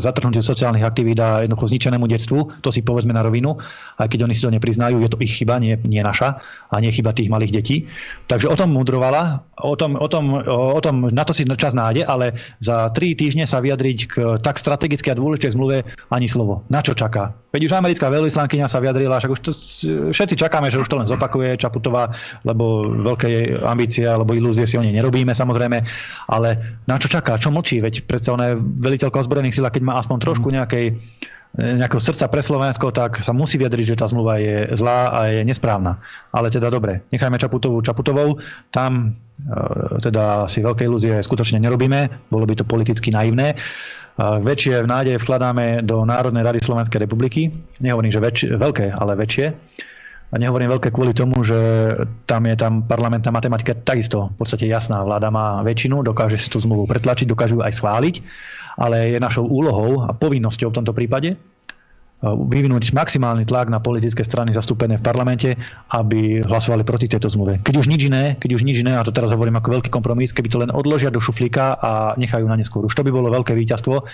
zatrhnutiu sociálnych aktivít a jednoducho zničenému detstvu. To si povedzme na rovinu, aj keď oni si to nepriznajú, je to ich chyba, nie, nie naša a nie chyba tých malých detí. Takže o tom mudrovala, o tom, o tom, o tom na to si čas nájde, ale za tri týždne sa vyjadriť k tak strategické a dôležitej zmluve ani slovo. Na čo čaká? Veď už americká veľvyslankyňa sa vyjadrila, však už to, všetci čakáme, že už to len zopakuje Čaputová, lebo veľké ambície alebo ilúzie si o nej nerobíme samozrejme, ale na čo čaká? Čo mlčí? Veď predsa ona je veliteľka ozbrojených síl, keď má aspoň trošku nejakej nejakého srdca pre Slovensko, tak sa musí vyjadriť, že tá zmluva je zlá a je nesprávna. Ale teda dobre, nechajme Čaputovú Čaputovou, tam e, teda si veľké ilúzie skutočne nerobíme, bolo by to politicky naivné. Väčšie nádej vkladáme do Národnej rady Slovenskej republiky. Nehovorím, že väč- veľké, ale väčšie. A nehovorím veľké kvôli tomu, že tam je tam parlamentná matematika takisto v podstate jasná. Vláda má väčšinu, dokáže si tú zmluvu pretlačiť, dokáže ju aj schváliť, ale je našou úlohou a povinnosťou v tomto prípade vyvinúť maximálny tlak na politické strany zastúpené v parlamente, aby hlasovali proti tejto zmluve. Keď už nič iné, keď už nič iné, a to teraz hovorím ako veľký kompromis, keby to len odložia do šuflíka a nechajú na neskôr. Už to by bolo veľké víťazstvo, e,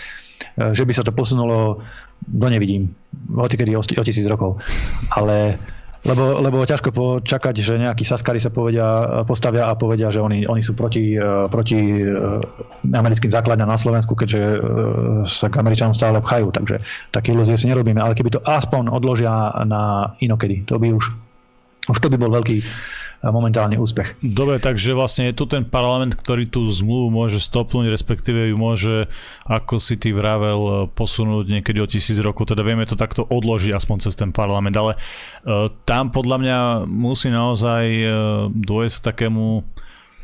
že by sa to posunulo do nevidím, hoci kedy o, o tisíc rokov. Ale Lebo, lebo ťažko počakať, že nejakí Saskari sa povedia, postavia a povedia, že oni, oni sú proti, e, proti e, americkým základňam na Slovensku, keďže e, sa k Američanom stále pchajú. Takže také ilúzie si nerobíme. Ale keby to aspoň odložia na inokedy, to by už, už to by bol veľký, momentálny úspech. Dobre, takže vlastne je tu ten parlament, ktorý tú zmluvu môže stopnúť, respektíve ju môže, ako si ty vravel, posunúť niekedy o tisíc rokov, teda vieme to takto odložiť aspoň cez ten parlament, ale uh, tam podľa mňa musí naozaj uh, dôjsť takému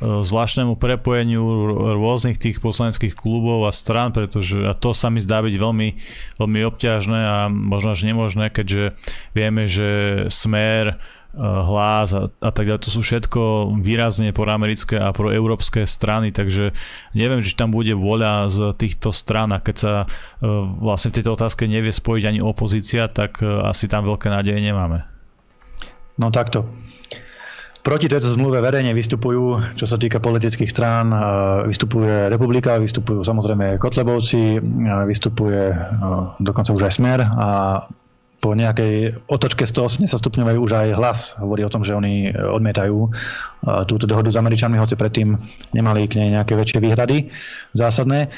zvláštnemu prepojeniu rôznych tých poslaneckých klubov a strán, pretože a to sa mi zdá byť veľmi, veľmi obťažné a možno až nemožné, keďže vieme, že smer hlas a, a tak ďalej. To sú všetko výrazne proamerické a proeurópske strany, takže neviem, či tam bude voľa z týchto stran a keď sa uh, vlastne v tejto otázke nevie spojiť ani opozícia, tak uh, asi tam veľké nádeje nemáme. No takto. Proti tejto zmluve verejne vystupujú, čo sa týka politických strán, vystupuje Republika, vystupujú samozrejme Kotlebovci, vystupuje dokonca už aj Smer a po nejakej otočke 180 stupňovej už aj hlas hovorí o tom, že oni odmietajú e, túto dohodu s Američanmi, hoci predtým nemali k nej nejaké väčšie výhrady zásadné.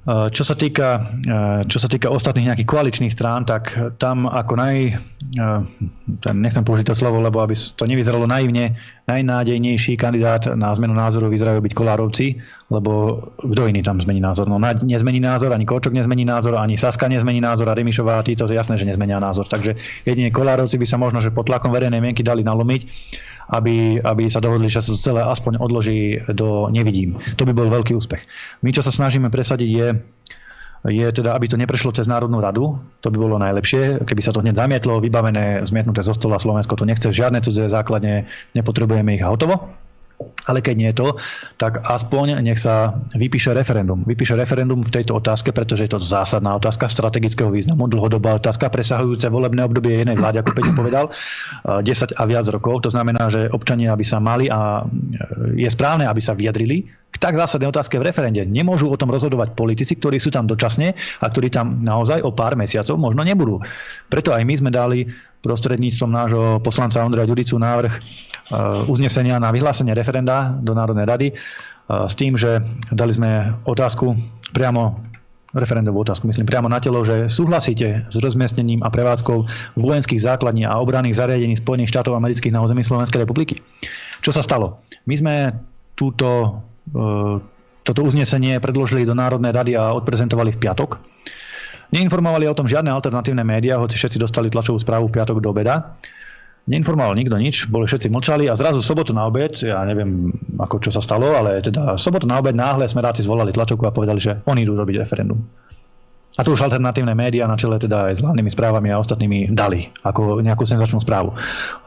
Eh, čo sa, týka, eh, čo sa týka ostatných nejakých koaličných strán, tak tam ako naj, eh, nechcem použiť to slovo, lebo aby to nevyzeralo naivne, najnádejnejší kandidát na zmenu názoru vyzerajú byť Kolárovci, lebo kto iný tam zmení názor? No nezmení názor, ani Kočok nezmení názor, ani Saska nezmení názor a Remišová a títo jasné, že nezmenia názor. Takže jedine Kolárovci by sa možno, že pod tlakom verejnej mienky dali nalomiť aby, aby sa dohodli, že sa to celé aspoň odloží do nevidím. To by bol veľký úspech. My, čo sa snažíme presadiť, je je teda, aby to neprešlo cez Národnú radu. To by bolo najlepšie. Keby sa to hneď zamietlo, vybavené, zmietnuté zo stola, Slovensko to nechce žiadne cudzie základne, nepotrebujeme ich a hotovo. Ale keď nie je to, tak aspoň nech sa vypíše referendum. Vypíše referendum v tejto otázke, pretože je to zásadná otázka strategického významu, dlhodobá otázka, presahujúce volebné obdobie jednej vlády, ako Peťo povedal, 10 a viac rokov. To znamená, že občania by sa mali a je správne, aby sa vyjadrili k tak zásadnej otázke v referende. Nemôžu o tom rozhodovať politici, ktorí sú tam dočasne a ktorí tam naozaj o pár mesiacov možno nebudú. Preto aj my sme dali prostredníctvom nášho poslanca Ondreja Ďuricu návrh uznesenia na vyhlásenie referenda do Národnej rady e, s tým, že dali sme otázku priamo referendovú otázku, myslím priamo na telo, že súhlasíte s rozmiestnením a prevádzkou vojenských základní a obranných zariadení Spojených štátov amerických na území Slovenskej republiky. Čo sa stalo? My sme túto, e, toto uznesenie predložili do Národnej rady a odprezentovali v piatok. Neinformovali o tom žiadne alternatívne médiá, hoci všetci dostali tlačovú správu v piatok do obeda. Neinformoval nikto nič, boli všetci mlčali a zrazu sobotu na obed, ja neviem ako čo sa stalo, ale teda sobotu na obed náhle smeráci zvolali tlačovku a povedali, že oni idú robiť referendum. A to už alternatívne médiá na čele teda aj s hlavnými správami a ostatnými dali ako nejakú senzačnú správu.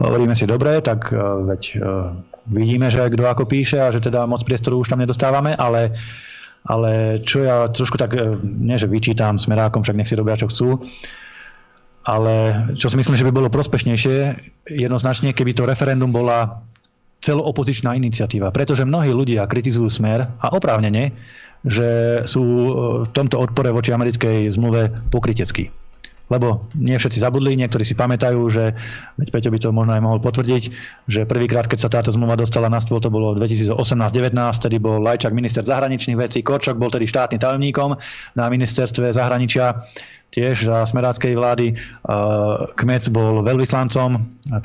Hovoríme si dobre, tak uh, veď uh, vidíme, že kto ako píše a že teda moc priestoru už tam nedostávame, ale ale čo ja trošku tak, e, nie že vyčítam smerákom, však nech si robia čo chcú, ale čo si myslím, že by bolo prospešnejšie jednoznačne, keby to referendum bola celoopozičná iniciatíva. Pretože mnohí ľudia kritizujú smer a oprávnene, že sú v tomto odpore voči americkej zmluve pokryteckí lebo nie všetci zabudli, niektorí si pamätajú, že, veď Peťo by to možno aj mohol potvrdiť, že prvýkrát, keď sa táto zmluva dostala na stôl, to bolo 2018-19, tedy bol Lajčák minister zahraničných vecí, Korčok bol tedy štátny tajomníkom na ministerstve zahraničia tiež za smeráckej vlády. Kmec bol veľvyslancom,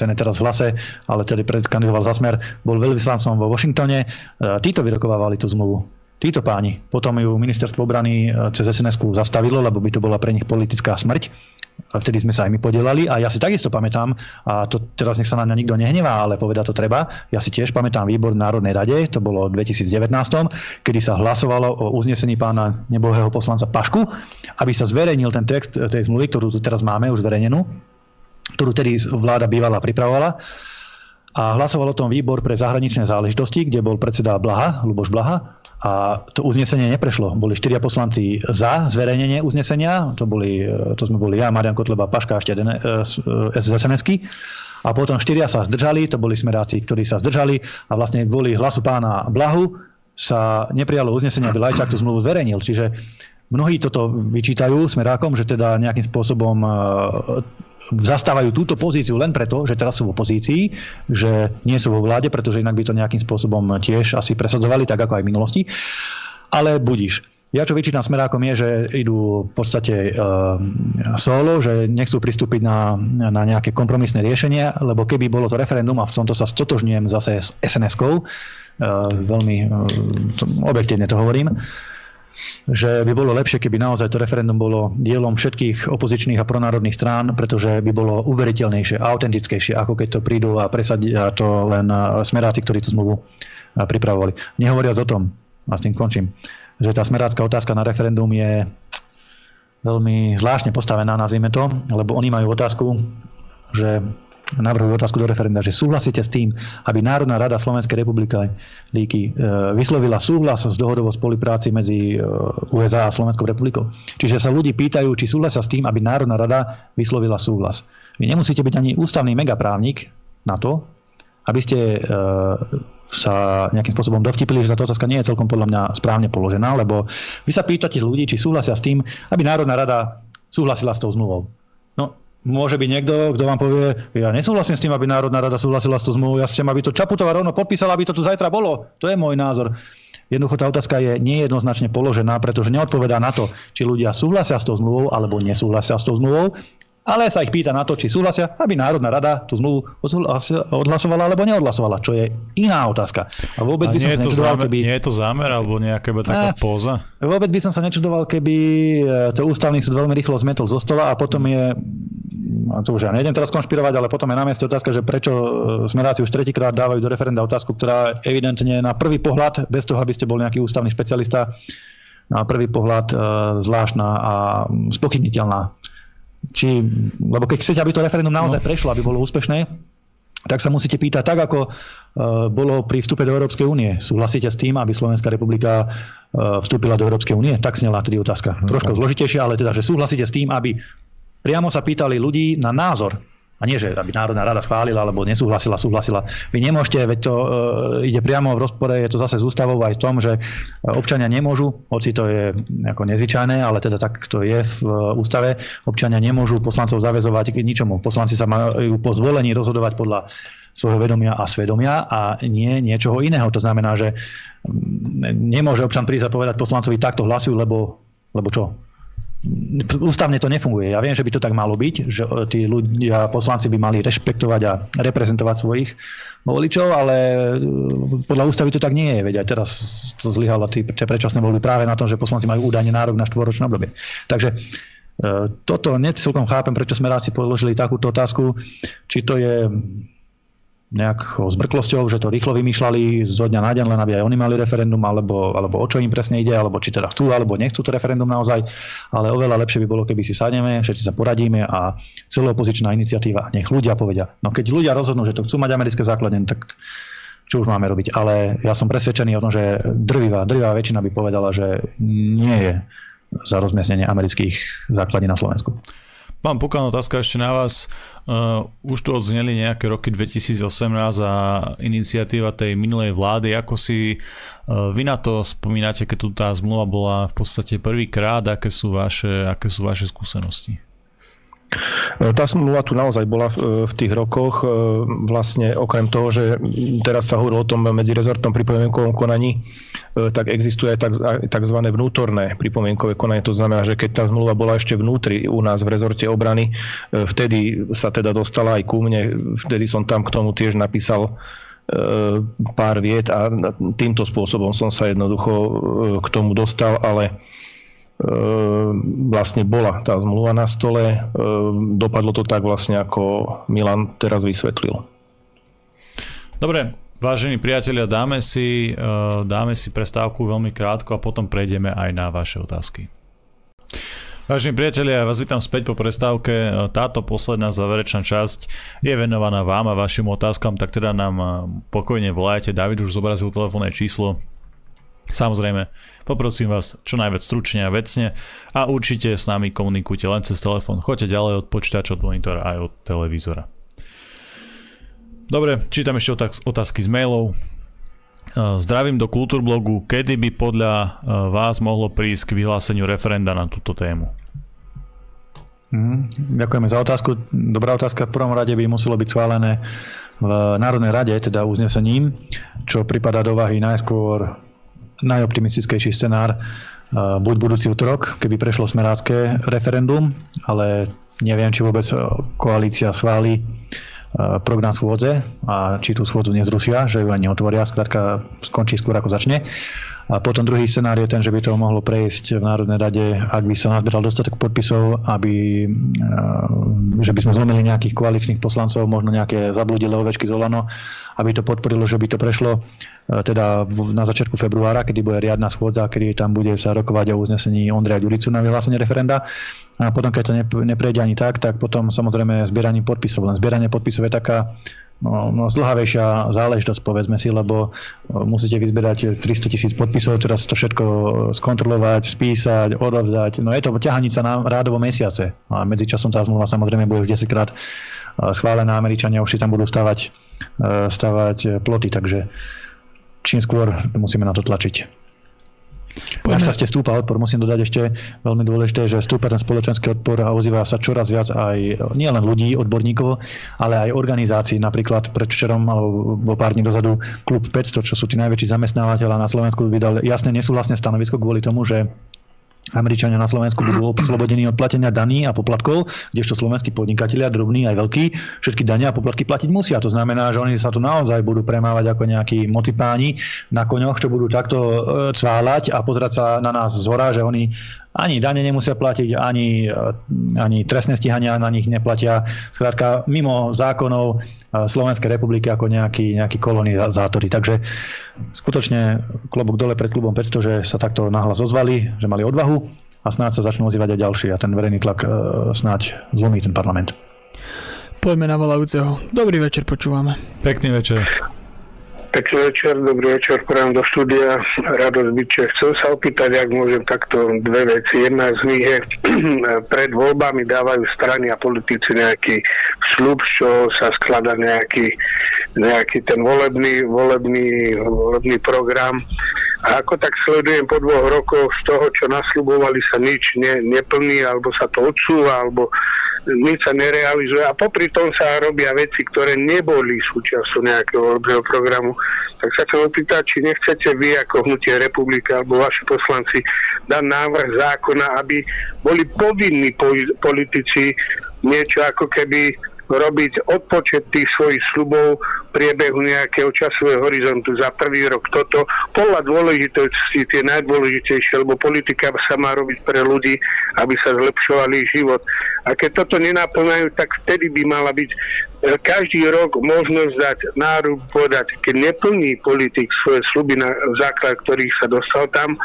ten je teraz v hlase, ale tedy predkandidoval za smer, bol veľvyslancom vo Washingtone. Títo vyrokovávali tú zmluvu títo páni. Potom ju ministerstvo obrany e, cez sns zastavilo, lebo by to bola pre nich politická smrť. Vtedy sme sa aj my podielali a ja si takisto pamätám, a to teraz nech sa na mňa nikto nehnevá, ale poveda to treba, ja si tiež pamätám výbor Národnej rade, to bolo v 2019, kedy sa hlasovalo o uznesení pána nebohého poslanca Pašku, aby sa zverejnil ten text tej zmluvy, ktorú tu teraz máme už zverejnenú, ktorú tedy vláda bývala pripravovala a hlasoval o tom výbor pre zahraničné záležitosti, kde bol predseda Blaha, Luboš Blaha a to uznesenie neprešlo. Boli štyria poslanci za zverejnenie uznesenia, to, boli, to sme boli ja, Marian Kotleba, Paška a ešte jeden sns A potom štyria sa zdržali, to boli smeráci, ktorí sa zdržali a vlastne kvôli hlasu pána Blahu sa neprijalo uznesenie, aby Lajčák tú zmluvu zverejnil. Čiže mnohí toto vyčítajú smerákom, že teda nejakým spôsobom zastávajú túto pozíciu len preto, že teraz sú v opozícii, že nie sú vo vláde, pretože inak by to nejakým spôsobom tiež asi presadzovali, tak ako aj v minulosti. Ale budíš. Ja čo vyčítam smerákom je, že idú v podstate uh, solo, že nechcú pristúpiť na, na nejaké kompromisné riešenia, lebo keby bolo to referendum, a v tomto sa stotožňujem zase s SNS-kou, uh, veľmi uh, objektívne to hovorím, že by bolo lepšie, keby naozaj to referendum bolo dielom všetkých opozičných a pronárodných strán, pretože by bolo uveriteľnejšie a autentickejšie, ako keď to prídu a presadia to len smeráci, ktorí tú zmluvu pripravovali. Nehovoriac o tom, a s tým končím, že tá smerácká otázka na referendum je veľmi zvláštne postavená, nazvime to, lebo oni majú otázku, že navrhujú otázku do referenda, že súhlasíte s tým, aby Národná rada Slovenskej republiky líky, e, vyslovila súhlas s dohodou o spolupráci medzi e, USA a Slovenskou republikou. Čiže sa ľudí pýtajú, či súhlasia s tým, aby Národná rada vyslovila súhlas. Vy nemusíte byť ani ústavný megaprávnik na to, aby ste sa nejakým spôsobom dovtipili, že táto otázka nie je celkom podľa mňa správne položená, lebo vy sa pýtate ľudí, či súhlasia s tým, aby Národná rada súhlasila s tou zmluvou. No, môže byť niekto, kto vám povie, ja nesúhlasím s tým, aby Národná rada súhlasila s tou zmluvou, ja chcem, aby to Čaputová rovno podpísala, aby to tu zajtra bolo. To je môj názor. Jednoducho tá otázka je nejednoznačne položená, pretože neodpovedá na to, či ľudia súhlasia s tou zmluvou alebo nesúhlasia s tou zmluvou ale sa ich pýta na to, či súhlasia, aby Národná rada tú zmluvu odhlasovala alebo neodhlasovala, čo je iná otázka. A vôbec a by som sa nečudoval, zámer, keby... Nie je to zámer alebo nejaká taká eh, póza? Vôbec by som sa nečudoval, keby eh, to ústavný súd veľmi rýchlo zmetol zo stola a potom je a to už ja nejdem teraz konšpirovať, ale potom je na mieste otázka, že prečo eh, smeráci už tretíkrát dávajú do referenda otázku, ktorá evidentne na prvý pohľad, bez toho, aby ste bol nejaký ústavný špecialista, na prvý pohľad zvláštna a spochybniteľná či, lebo keď chcete, aby to referendum naozaj no. prešlo, aby bolo úspešné, tak sa musíte pýtať tak, ako uh, bolo pri vstupe do Európskej únie. Súhlasíte s tým, aby Slovenská republika uh, vstúpila do Európskej únie? Tak snela tedy otázka. No. Trošku zložitejšia, ale teda, že súhlasíte s tým, aby priamo sa pýtali ľudí na názor a nie, že aby Národná rada schválila alebo nesúhlasila, súhlasila. Vy nemôžete, veď to e, ide priamo v rozpore, je to zase z ústavou aj v tom, že občania nemôžu, hoci to je ako nezvyčajné, ale teda tak to je v e, ústave, občania nemôžu poslancov zavezovať k ničomu. Poslanci sa majú po zvolení rozhodovať podľa svojho vedomia a svedomia a nie niečoho iného. To znamená, že nemôže občan prísť a povedať poslancovi takto hlasujú, lebo, lebo čo? Ústavne to nefunguje. Ja viem, že by to tak malo byť, že e, tí ľudia, poslanci by mali rešpektovať a reprezentovať svojich voličov, ale e, podľa ústavy to tak nie je. Veď aj teraz to zlyhala tie predčasné voľby práve na tom, že poslanci majú údajne nárok na štvoročné obdobie. Takže e, toto necelkom chápem, prečo smeráci položili takúto otázku, či to je nejakou zbrklosťou, že to rýchlo vymýšľali zo dňa na deň, len aby aj oni mali referendum, alebo, alebo o čo im presne ide, alebo či teda chcú, alebo nechcú to referendum naozaj. Ale oveľa lepšie by bolo, keby si sadneme, všetci sa poradíme a celopozičná iniciatíva, nech ľudia povedia. No keď ľudia rozhodnú, že to chcú mať americké základne, tak čo už máme robiť. Ale ja som presvedčený o tom, že drvivá, drvivá väčšina by povedala, že nie je za rozmiestnenie amerických základní na Slovensku. Mám Pukan, otázka ešte na vás. Uh, už tu odzneli nejaké roky 2018 a iniciatíva tej minulej vlády. Ako si uh, vy na to spomínate, keď tu tá zmluva bola v podstate prvýkrát? Aké sú vaše, aké sú vaše skúsenosti? Tá smluva tu naozaj bola v tých rokoch. E, vlastne okrem toho, že teraz sa hovorilo o tom medzirezortnom pripomienkovom konaní, e, tak existuje aj tzv. vnútorné pripomienkové konanie. To znamená, že keď tá zmluva bola ešte vnútri u nás v rezorte obrany, e, vtedy sa teda dostala aj ku mne, vtedy som tam k tomu tiež napísal pár viet a týmto spôsobom som sa jednoducho k tomu dostal, ale vlastne bola tá zmluva na stole. Ehm, dopadlo to tak vlastne, ako Milan teraz vysvetlil. Dobre, vážení priatelia, dáme si, ehm, dáme si prestávku veľmi krátko a potom prejdeme aj na vaše otázky. Vážení priatelia, ja vás vítam späť po prestávke. Táto posledná záverečná časť je venovaná vám a vašim otázkam, tak teda nám pokojne volajte. David už zobrazil telefónne číslo Samozrejme, poprosím vás čo najviac stručne a vecne a určite s nami komunikujte len cez telefón. Choďte ďalej od počítača, od monitora aj od televízora. Dobre, čítam ešte otázky z mailov. Zdravím do Kultúrblogu. Kedy by podľa vás mohlo prísť k vyhláseniu referenda na túto tému? Mm, ďakujeme za otázku. Dobrá otázka. V prvom rade by muselo byť schválené v Národnej rade, teda uznesením, čo pripadá do váhy najskôr najoptimistickejší scenár, buď budúci útorok, keby prešlo smerácké referendum, ale neviem, či vôbec koalícia schváli program schôdze a či tú schôdzu nezrušia, že ju ani otvoria, skrátka skončí skôr ako začne. A potom druhý scenár je ten, že by to mohlo prejsť v Národnej rade, ak by sa nazbieral dostatok podpisov, aby, že by sme zlomili nejakých koaličných poslancov, možno nejaké zabludilé ovečky z Olano, aby to podporilo, že by to prešlo teda na začiatku februára, kedy bude riadna schôdza, kedy tam bude sa rokovať o uznesení Ondreja Ďuricu na vyhlásenie referenda. A potom, keď to neprejde ani tak, tak potom samozrejme zbieraním podpisov. Len zbieranie podpisov je taká no, no, zdlhavejšia záležitosť, povedzme si, lebo e, musíte vyzbierať 300 tisíc podpisov, teraz to všetko skontrolovať, spísať, odovzdať. No je to ťahanica na rádovo mesiace. A medzičasom tá zmluva samozrejme bude už 10 krát e, schválená. Američania už si tam budú stavať, e, stavať ploty, takže čím skôr musíme na to tlačiť. Našťastie stúpa odpor. Musím dodať ešte veľmi dôležité, že stúpa ten spoločenský odpor a ozýva sa čoraz viac aj nielen ľudí, odborníkov, ale aj organizácií. Napríklad predvčerom alebo pár dní dozadu klub 500, čo sú tí najväčší zamestnávateľa na Slovensku, vydal jasne nesúhlasné stanovisko kvôli tomu, že Američania na Slovensku budú oslobodení od platenia daní a poplatkov, kdežto slovenskí podnikatelia, drobní aj veľkí, všetky dania a poplatky platiť musia. To znamená, že oni sa tu naozaj budú premávať ako nejakí mocipáni na koňoch, čo budú takto e, cváľať a pozerať sa na nás z hora, že oni ani dane nemusia platiť, ani, ani trestné stíhania na nich neplatia. Skrátka, mimo zákonov Slovenskej republiky ako nejakí, nejakí kolonizátori. Takže skutočne klobúk dole pred klubom 500, že sa takto nahlas ozvali, že mali odvahu a snáď sa začnú ozývať aj ďalší a ten verejný tlak e, snáď zlomí ten parlament. Poďme na volajúceho. Dobrý večer, počúvame. Pekný večer. Pekný večer, dobrý večer, prajem do štúdia, radosť byče. Chcem sa opýtať, ak môžem takto dve veci. Jedna z nich je, pred voľbami dávajú strany a politici nejaký slub, čo sa skladá nejaký, nejaký ten volebný, volebný, volebný program. A ako tak sledujem po dvoch rokoch z toho, čo nasľubovali sa nič ne, neplní, alebo sa to odsúva, alebo nič sa nerealizuje a popri tom sa robia veci, ktoré neboli súčasťou nejakého voľbného programu. Tak sa chcem opýtať, či nechcete vy ako Hnutie republika alebo vaši poslanci dať návrh zákona, aby boli povinní politici niečo ako keby robiť odpočet tých svojich slubov v priebehu nejakého časového horizontu za prvý rok toto. Podľa dôležitosti tie najdôležitejšie, lebo politika sa má robiť pre ľudí, aby sa zlepšovali život. A keď toto nenaplňajú, tak vtedy by mala byť e, každý rok možnosť dať nárub povedať, keď neplní politik svoje sluby na základ, ktorých sa dostal tam,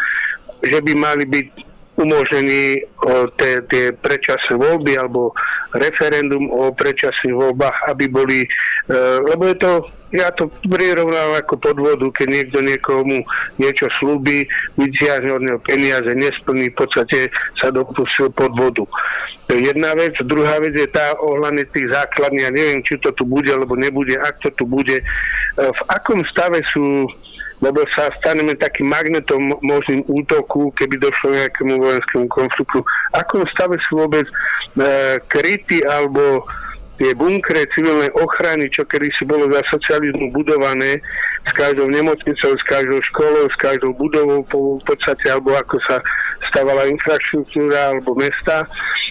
že by mali byť umožnení tie predčasné voľby alebo referendum o predčasných voľbách, aby boli, e, lebo je to, ja to prirovnám ako podvodu, keď niekto niekomu niečo slúbi, vyťahne od neho peniaze, nesplní, v podstate sa dopustil podvodu. To je jedna vec. Druhá vec je tá ohľadne tých základní, ja neviem, či to tu bude, alebo nebude, ak to tu bude. E, v akom stave sú lebo sa staneme takým magnetom možným útoku, keby došlo nejakému vojenskému konfliktu. Ako stave sú vôbec e, kryty alebo tie bunkre civilnej ochrany, čo kedy si bolo za socializmu budované, s každou nemocnicou, s každou školou, s každou budovou po, v podstate, alebo ako sa stavala infraštruktúra alebo mesta.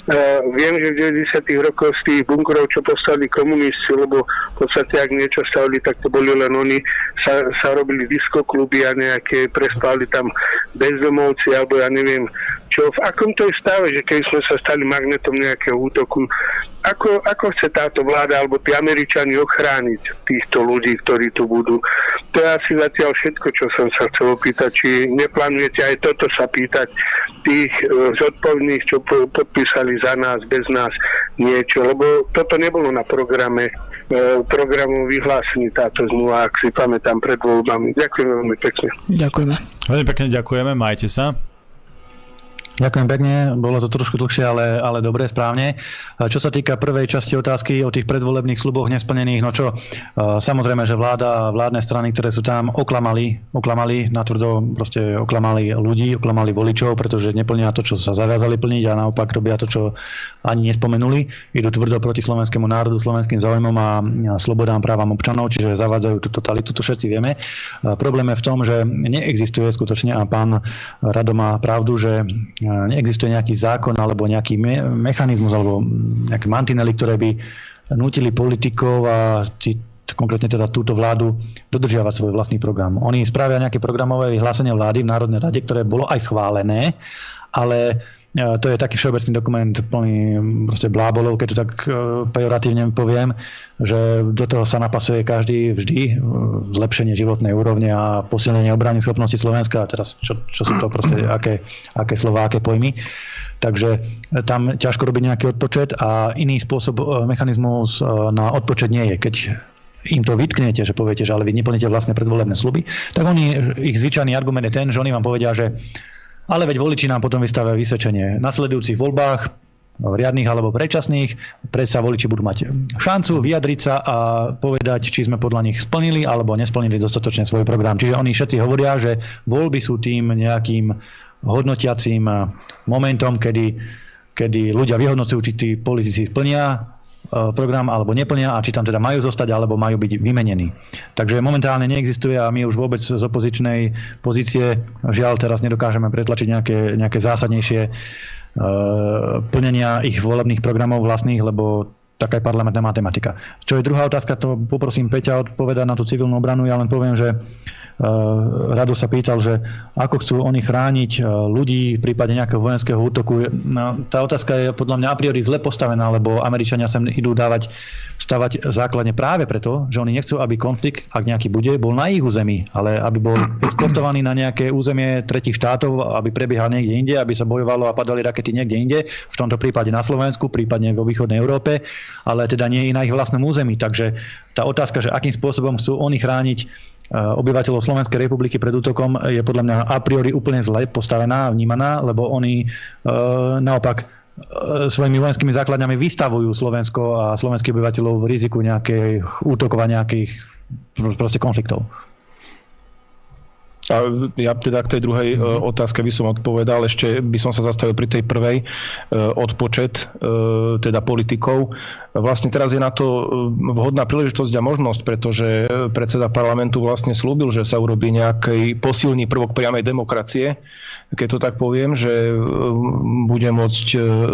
Uh, viem, že v 90. rokoch z tých bunkrov, čo postavili komunisti, lebo v podstate, ak niečo stavili, tak to boli len oni, sa, sa robili diskokluby a nejaké, prespali tam bezdomovci, alebo ja neviem, čo, v akom to je stave, že keď sme sa stali magnetom nejakého útoku, ako, ako chce táto vláda alebo tí Američani ochrániť týchto ľudí, ktorí tu budú. To je asi zatiaľ všetko, čo som sa chcel opýtať, či neplánujete aj toto sa pýtať tých e, zodpovedných, čo po, podpísali za nás, bez nás niečo, lebo toto nebolo na programe e, programu vyhlásení táto zmluva, ak si pamätám pred voľbami. Ďakujem veľmi pekne. Ďakujeme. Veľmi pekne ďakujeme, majte sa. Ďakujem pekne, bolo to trošku dlhšie, ale, ale dobre, správne. Čo sa týka prvej časti otázky o tých predvolebných sluboch nesplnených, no čo, samozrejme, že vláda a vládne strany, ktoré sú tam, oklamali, oklamali natvrdo, proste oklamali ľudí, oklamali voličov, pretože neplnia to, čo sa zaviazali plniť a naopak robia to, čo ani nespomenuli. Idú tvrdo proti slovenskému národu, slovenským záujmom a slobodám právam občanov, čiže zavádzajú tú totalitu, to všetci vieme. Problém je v tom, že neexistuje skutočne a pán Rado má pravdu, že neexistuje nejaký zákon alebo nejaký me- mechanizmus alebo nejaké mantinely, ktoré by nutili politikov a či, konkrétne teda túto vládu dodržiavať svoj vlastný program. Oni spravia nejaké programové vyhlásenie vlády v Národnej rade, ktoré bolo aj schválené, ale to je taký všeobecný dokument plný proste blábolov, keď to tak e, pejoratívne poviem, že do toho sa napasuje každý vždy e, zlepšenie životnej úrovne a posilnenie obrany schopnosti Slovenska a teraz čo, čo sú to proste, aké, aké slova, aké pojmy. Takže tam ťažko robiť nejaký odpočet a iný spôsob, e, mechanizmus na odpočet nie je. Keď im to vytknete, že poviete, že ale vy neplníte vlastné predvolebné sluby, tak oni, ich zvyčajný argument je ten, že oni vám povedia, že ale veď voliči nám potom vystavia vysvedčenie. Na sledujúcich voľbách riadných alebo predčasných, predsa voliči budú mať šancu vyjadriť sa a povedať, či sme podľa nich splnili alebo nesplnili dostatočne svoj program. Čiže oni všetci hovoria, že voľby sú tým nejakým hodnotiacím momentom, kedy, kedy ľudia vyhodnocujú, či tí politici splnia program alebo neplnia a či tam teda majú zostať alebo majú byť vymenení. Takže momentálne neexistuje a my už vôbec z opozičnej pozície žiaľ teraz nedokážeme pretlačiť nejaké, nejaké zásadnejšie e, plnenia ich volebných programov vlastných, lebo taká je parlamentná matematika. Čo je druhá otázka, to poprosím Peťa odpovedať na tú civilnú obranu. Ja len poviem, že Eh, Rado sa pýtal, že ako chcú oni chrániť eh, ľudí v prípade nejakého vojenského útoku. No, tá otázka je podľa mňa a priori zle postavená, lebo Američania sem idú dávať, stavať základne práve preto, že oni nechcú, aby konflikt, ak nejaký bude, bol na ich území, ale aby bol exportovaný na nejaké územie tretich štátov, aby prebiehal niekde inde, aby sa bojovalo a padali rakety niekde inde, v tomto prípade na Slovensku, prípadne vo východnej Európe, ale teda nie na ich vlastnom území. Takže tá otázka, že akým spôsobom chcú oni chrániť Eh, obyvateľov Slovenskej republiky pred útokom je podľa mňa a priori úplne zle postavená a vnímaná, lebo oni eh, naopak eh, svojimi vojenskými základňami vystavujú Slovensko a slovenských obyvateľov v riziku nejakých útokov a nejakých proste konfliktov. A ja teda k tej druhej mm-hmm. otázke by som odpovedal. Ešte by som sa zastavil pri tej prvej odpočet teda politikov. Vlastne teraz je na to vhodná príležitosť a možnosť, pretože predseda parlamentu vlastne slúbil, že sa urobí nejaký posilný prvok priamej demokracie, keď to tak poviem, že bude môcť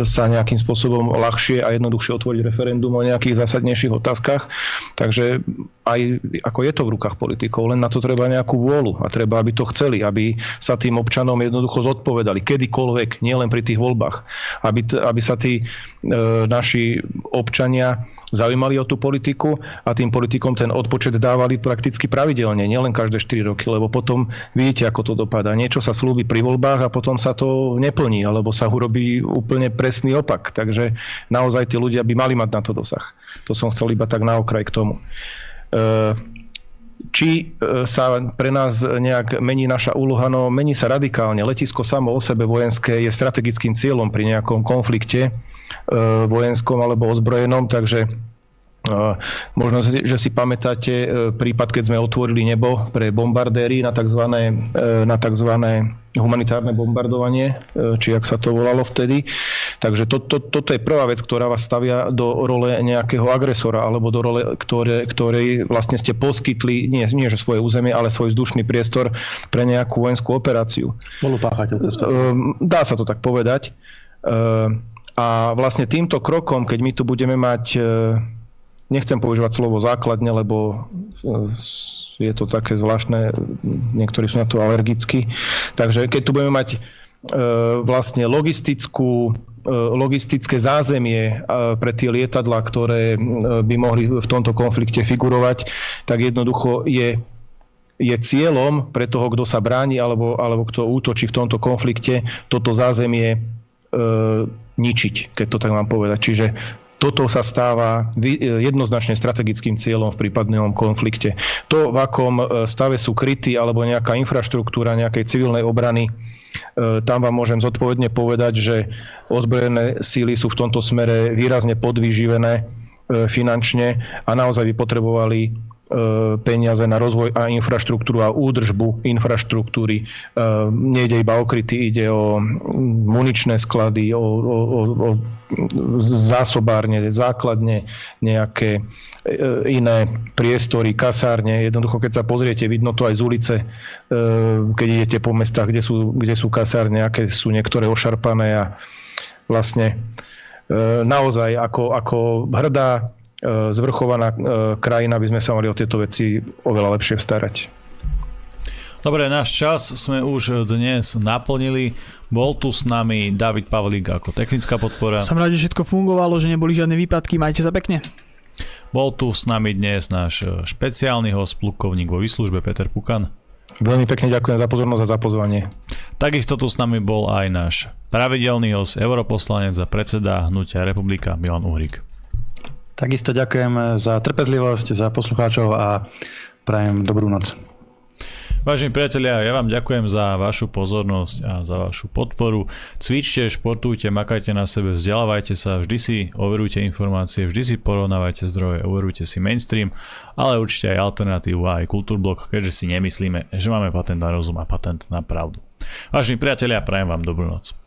sa nejakým spôsobom ľahšie a jednoduchšie otvoriť referendum o nejakých zásadnejších otázkach. Takže aj ako je to v rukách politikov, len na to treba nejakú vôľu a treba, aby to chceli, aby sa tým občanom jednoducho zodpovedali, kedykoľvek, nielen pri tých voľbách, aby, aby sa tí e, naši občania zaujímali o tú politiku a tým politikom ten odpočet dávali prakticky pravidelne, nielen každé 4 roky, lebo potom vidíte, ako to dopadá. Niečo sa slúbi pri voľbách a potom sa to neplní, alebo sa urobí úplne presný opak. Takže naozaj tí ľudia by mali mať na to dosah. To som chcel iba tak na okraj k tomu. E, či e, sa pre nás nejak mení naša úloha, no mení sa radikálne. Letisko samo o sebe vojenské je strategickým cieľom pri nejakom konflikte e, vojenskom alebo ozbrojenom, takže Možno, že si pamätáte e, prípad, keď sme otvorili nebo pre bombardéry na tzv. E, na tzv. humanitárne bombardovanie, e, či ak sa to volalo vtedy. Takže to, to, toto je prvá vec, ktorá vás stavia do role nejakého agresora, alebo do role, ktoré, ktorej vlastne ste poskytli, nie, nie že svoje územie, ale svoj vzdušný priestor pre nejakú vojenskú operáciu. Spolupáchateľ. Dá sa to tak povedať. A vlastne týmto krokom, keď my tu budeme mať nechcem používať slovo základne, lebo e, je to také zvláštne, niektorí sú na to alergickí. Takže keď tu budeme mať e, vlastne logistickú e, logistické zázemie pre tie lietadla, ktoré by mohli v tomto konflikte figurovať, tak jednoducho je, je cieľom pre toho, kto sa bráni alebo, alebo kto útočí v tomto konflikte, toto zázemie e, ničiť, keď to tak mám povedať. Čiže toto sa stáva jednoznačne strategickým cieľom v prípadnom konflikte. To, v akom stave sú krytí alebo nejaká infraštruktúra nejakej civilnej obrany, tam vám môžem zodpovedne povedať, že ozbrojené síly sú v tomto smere výrazne podvýživené finančne a naozaj by potrebovali E, peniaze na rozvoj a infraštruktúru a údržbu infraštruktúry. E, nejde iba o kryty, ide o muničné sklady, o, o, o, o zásobárne, základne, nejaké e, iné priestory, kasárne. Jednoducho, keď sa pozriete, vidno to aj z ulice, keď idete po mestách, kde sú, kde sú kasárne, aké sú niektoré ošarpané a vlastne naozaj ako, ako hrdá E, zvrchovaná e, krajina by sme sa mali o tieto veci oveľa lepšie starať. Dobre, náš čas sme už dnes naplnili. Bol tu s nami David Pavlík ako technická podpora. Som rád, že všetko fungovalo, že neboli žiadne výpadky. Majte sa pekne. Bol tu s nami dnes náš špeciálny host, plukovník vo výslužbe Peter Pukan. Veľmi pekne ďakujem za pozornosť a za pozvanie. Takisto tu s nami bol aj náš pravidelný host, europoslanec a predseda Hnutia Republika Milan Uhrik. Takisto ďakujem za trpezlivosť, za poslucháčov a prajem dobrú noc. Vážení priatelia, ja vám ďakujem za vašu pozornosť a za vašu podporu. Cvičte, športujte, makajte na sebe, vzdelávajte sa, vždy si overujte informácie, vždy si porovnávajte zdroje, overujte si mainstream, ale určite aj alternatívu a aj kultúrblok, keďže si nemyslíme, že máme patent na rozum a patent na pravdu. Vážení priatelia, prajem vám dobrú noc.